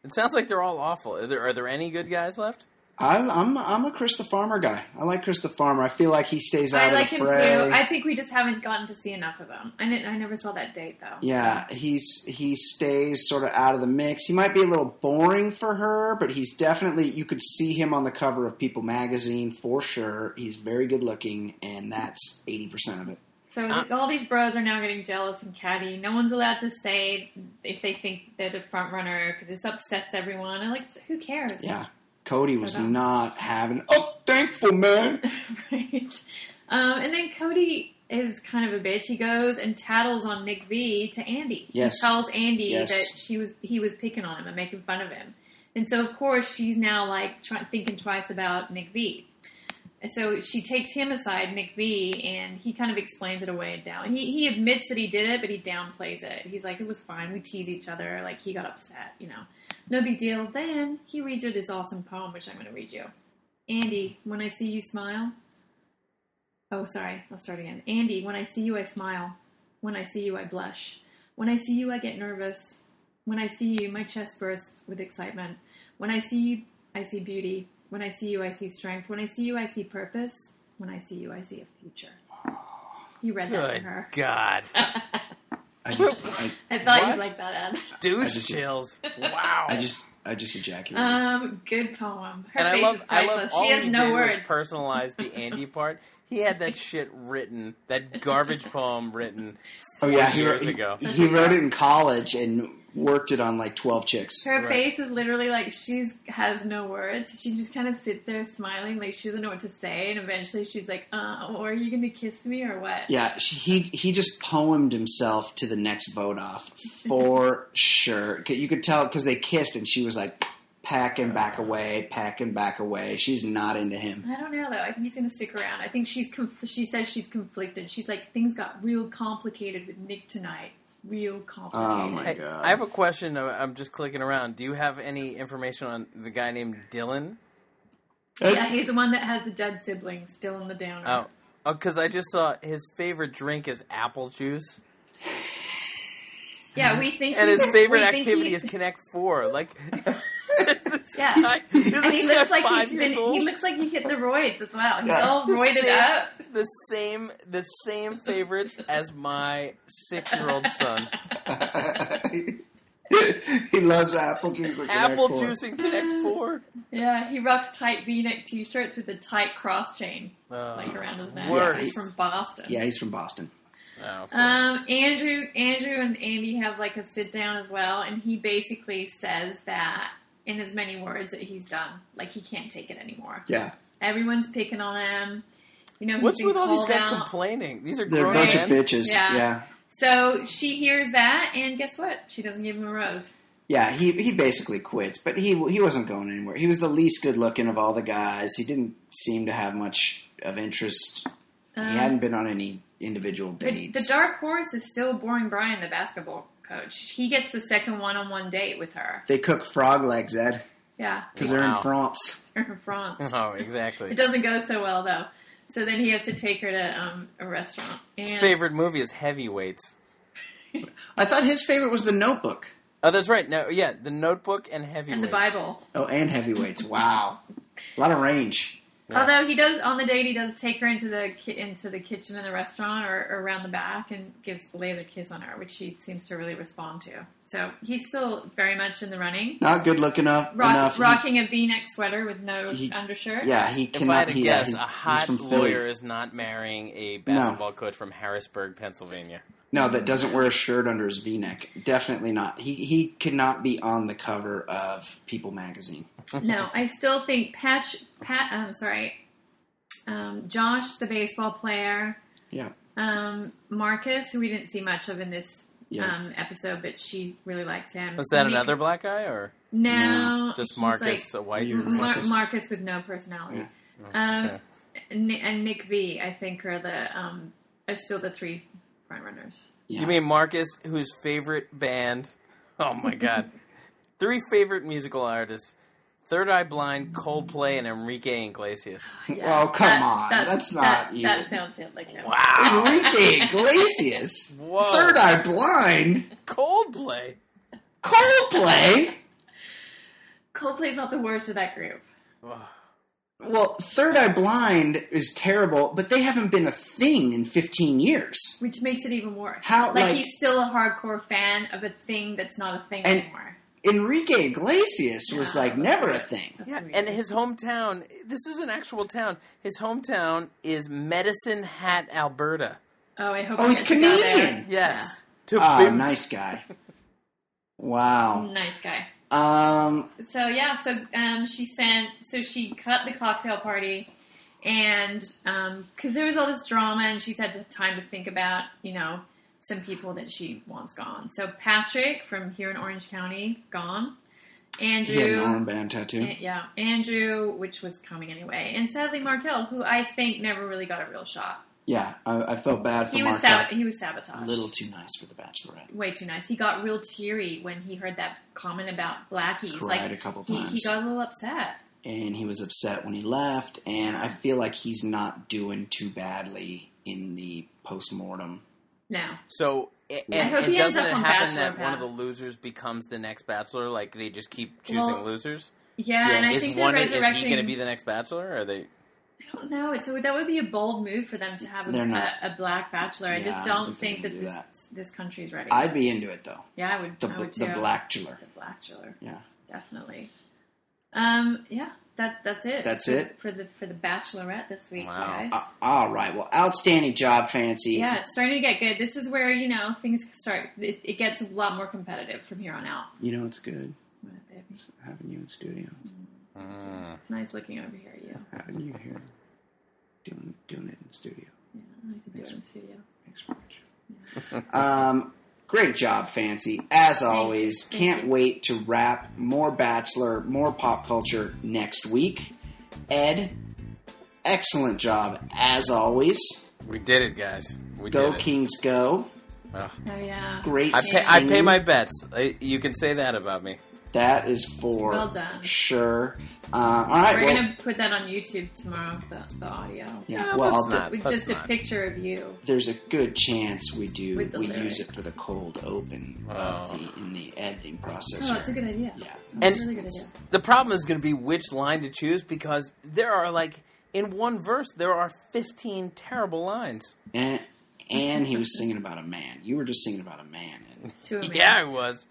It sounds like they're all awful. Are there are there any good guys left? I, I'm I'm a Chris the Farmer guy. I like Chris the Farmer. I feel like he stays out of the mix. I of like the him too. I think we just haven't gotten to see enough of him. I didn't, I never saw that date though. Yeah, he's he stays sort of out of the mix. He might be a little boring for her, but he's definitely you could see him on the cover of People magazine for sure. He's very good looking, and that's eighty percent of it. So Uh, all these bros are now getting jealous and catty. No one's allowed to say if they think they're the front runner because this upsets everyone. And like, who cares? Yeah, Cody So was dumb. not having. Oh, thankful man. right. Um, and then Cody is kind of a bitch. He goes and tattles on Nick V to Andi. Yes. He tells Andi Yes. that she was he was picking on him and making fun of him. And so of course she's now like try, thinking twice about Nick V. So she takes him aside, Nick and he kind of explains it away and down. He he admits that he did it, but he downplays it. He's like, "It was fine. We tease each other. Like he got upset, you know, no big deal." Then he reads her this awesome poem, which I'm going to read you. Andi, when I see you smile. Oh, sorry. I'll start again. Andi, when I see you, I smile. When I see you, I blush. When I see you, I get nervous. When I see you, my chest bursts with excitement. When I see you, I see beauty. When I see you, I see strength. When I see you, I see purpose. When I see you, I see a future. You read that to Good her. God, I just I, I thought What? you'd like that, Ed. douche just- chills. Wow. I just I just ejaculated. Um, good poem. Her and I face love, is I priceless. love all she has he no did words. was personalize the Andi part. He had that shit written, that garbage poem written. oh yeah, 40 he, years he, ago. he wrote it in college and worked it on like twelve chicks. Her Right. face is literally like she's has no words. She just kind of sits there smiling, like she doesn't know what to say. And eventually, she's like, "Uh, or are you going to kiss me or what?" Yeah, she, he he just poemed himself to the next vote off for sure. You could tell because they kissed and she was like packing back away, packing back away. She's not into him. I don't know though. I think he's going to stick around. I think she's conf- she says she's conflicted. She's like things got real complicated with Nick tonight. Real complicated. Oh, my Hey, God. I have a question. uh, I'm just clicking around. Do you have any information on the guy named Dylan? Yeah, he's the one that has the dead siblings still in the downer. Oh, oh, because I just saw his favorite drink is apple juice, Yeah, we think and his favorite activity is Connect Four. Like, this Yeah. guy, this And he looks like five he's years been, old. he looks like he hit the roids as well. He's Yeah. all The roided same- up. the same the same favorites as my six year old son. he loves apple juice. Like Apple Connect Four. juice and Connect Four. Yeah, he rocks tight V-neck T-shirts with a tight cross chain Uh, like around his neck. worst. He's from Boston. Yeah, he's from Boston. Oh. Um, Andrew, Andrew, and Andi have like a sit down as well, and he basically says that in as many words that he's done. Like he can't take it anymore. Yeah, Everyone's picking on him. You know, what's with all these guys out. complaining? These are they're a bunch men. of bitches. Yeah. yeah. So she hears that, and guess what? She doesn't give him a rose. Yeah, he he basically quits, but he he wasn't going anywhere. He was the least good looking of all the guys. He didn't seem to have much of interest. Um, he hadn't been on any individual The, dates. the dark horse is still Boring Brian, the basketball coach. He gets the second one-on-one date with her. They cook frog legs, Ed, Yeah, because they're in Wow. France. in France. Oh, exactly. It doesn't go so well though. So then he has to take her to um, a restaurant. And His favorite movie is Heavyweights. I thought his favorite was The Notebook. Oh, that's right. No, yeah, The Notebook and Heavyweights. and the Bible. Oh, and heavyweights. Wow, a lot of range. Yeah. Although he does on the date, he does take her into the ki- into the kitchen in the restaurant or, or around the back and gives a laser kiss on her, which she seems to really respond to. So he's still very much in the running. Not good looking enough. Rock, enough. He- rocking a V-neck sweater with no He- undershirt. yeah, he If cannot. I had to he, yeah, guess, he's, a hot lawyer is not marrying a basketball coach from Harrisburg, Pennsylvania. No, that doesn't wear a shirt under his V-neck. Definitely not. He he cannot be on the cover of People magazine. No, I still think Patch Pat. I'm sorry, um, Josh, the baseball player. Yeah. Um, Marcus, who we didn't see much of in this Yeah. um, episode, but she really likes him. Was that Nick- another black guy or No, just Marcus, like a white? You're Mar- Marcus with no personality. Yeah. Um, Okay. And Nick V, I think, are the um, are still the three front runners. Yeah. You mean Marcus, whose favorite band? Oh my god, three favorite musical artists: Third Eye Blind, Coldplay, and Enrique Iglesias. Oh, come on. That's not that, even- That sounds like him. Wow, Enrique Iglesias, Whoa. Third Eye Blind, Coldplay. Coldplay. Coldplay's not the worst of that group. Ugh. Well, Third Eye Blind is terrible, but they haven't been a thing in 15 years. Which makes it even worse. How, like, like- he's still a hardcore fan of a thing that's not a thing And- anymore. Enrique Iglesias was Yeah, like that's never a thing. That's Yeah, weird. and his hometown. This is an actual town. His hometown is Medicine Hat, Alberta. oh, I hope Oh, he's gets to go there. Canadian. Yes. To Ah, boot. nice guy. Wow. Nice guy. Um, So yeah, so um, she sent. So she cut the cocktail party, and because there was all this drama, and she's had time to think about, you know, some people that she wants gone. So Patrick from here in Orange County, gone. Andrew, he had an armband tattoo. And- yeah, Andrew, which was coming anyway, and sadly Marquel, who I think never really got a real shot. Yeah, I, I felt bad for He was Marquel. sab- he was sabotaged. A little too nice for the Bachelorette. way too nice. He got real teary when he heard that comment about Blackie. Cried like a couple he, times. he got a little upset. and he was upset when he left. And I feel like he's not doing too badly in the post-mortem. No, So, a- I and, hope and he doesn't up it on happen Bachelor that one of the losers becomes the next bachelor? Like they just keep choosing Well, losers. yeah, and I is think they're one is, is he going to be the next bachelor? Or are they? I don't know. It's, so that would be a bold move for them to have a, not. a, a black bachelor. I just don't don't think think that they this do this country's ready. I'd be into it though. yeah, I would. The I would the too. Blackula. The bachelor. Yeah, definitely. Um, yeah, that that's it. That's it? for the for the Bachelorette this week, Wow. guys. Uh, all right. Well, outstanding job, Fancee. yeah, it's starting to get good. This is where you know things start. It, it gets a lot more competitive from here on out. You know it's good What, having you in studio, Mm. It's nice looking over here at you. having you here, doing doing it in studio. Yeah, I like to do it in the studio. Thanks very much. um, great job, Fancee. As always, Thank can't you. wait to wrap more Bachelor, more pop culture next week. Ed, excellent job as always. We did it, guys. We Go did it. Kings, go! Well, Oh yeah. Great. I pay, I pay my bets. You can say that about me. That is for Well done. sure. Uh, all right. We're well, gonna put that on YouTube tomorrow. The, the audio yeah. No, well, let's I'll not. with That's just a picture of you. there's a good chance we do. With the We use it for the cold open Oh. the, in the editing process. Oh, it's a good idea. Yeah. And- a really good idea. The problem is going to be which line to choose because there are like in one verse there are 15 terrible lines. And, and he was singing about a man. You were just singing about a man. And To a man. Yeah, it was.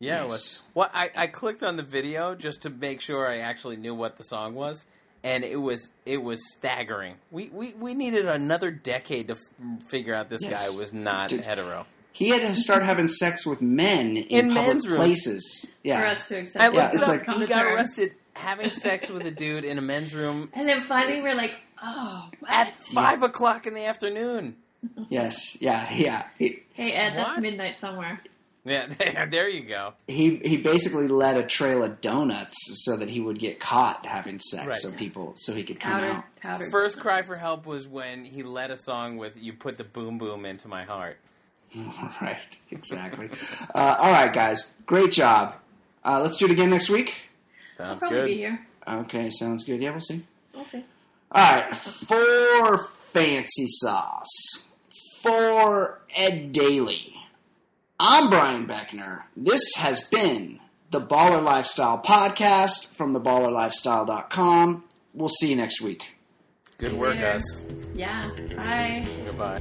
Yeah, it was. What I, I clicked on the video just to make sure I actually knew what the song was, and it was it was staggering. We we, we needed another decade to f- figure out this Yes. guy was not Did- hetero. he had to start having sex with men in, In public men's rooms. places. For Yeah. us to accept. I it. looked it's it up. like- he got terms. arrested having sex with a dude in a men's room And then finally we're like, oh, what? at five o'clock in the afternoon. Yes. Yeah. Yeah. He, Hey Ed, that's midnight somewhere. Yeah, there you go. he he basically led a trail of donuts so that he would get caught having sex, Right. so people so he could come Powdered, out. powdered. First cry for help was when he led a song with "You Put the Boom Boom Into My Heart." right. Exactly. uh, all right, guys. Great job. Uh, let's do it again next week. I'll Sounds probably good. be here. Okay. Sounds good. Yeah, we'll see. We'll see. All right, for Fancy Sauce, for Ed Daly, I'm Brian Beckner. This has been the Baller Lifestyle Podcast from theballerlifestyle.com. We'll see you next week. Good work, guys. Yeah. Bye. Goodbye.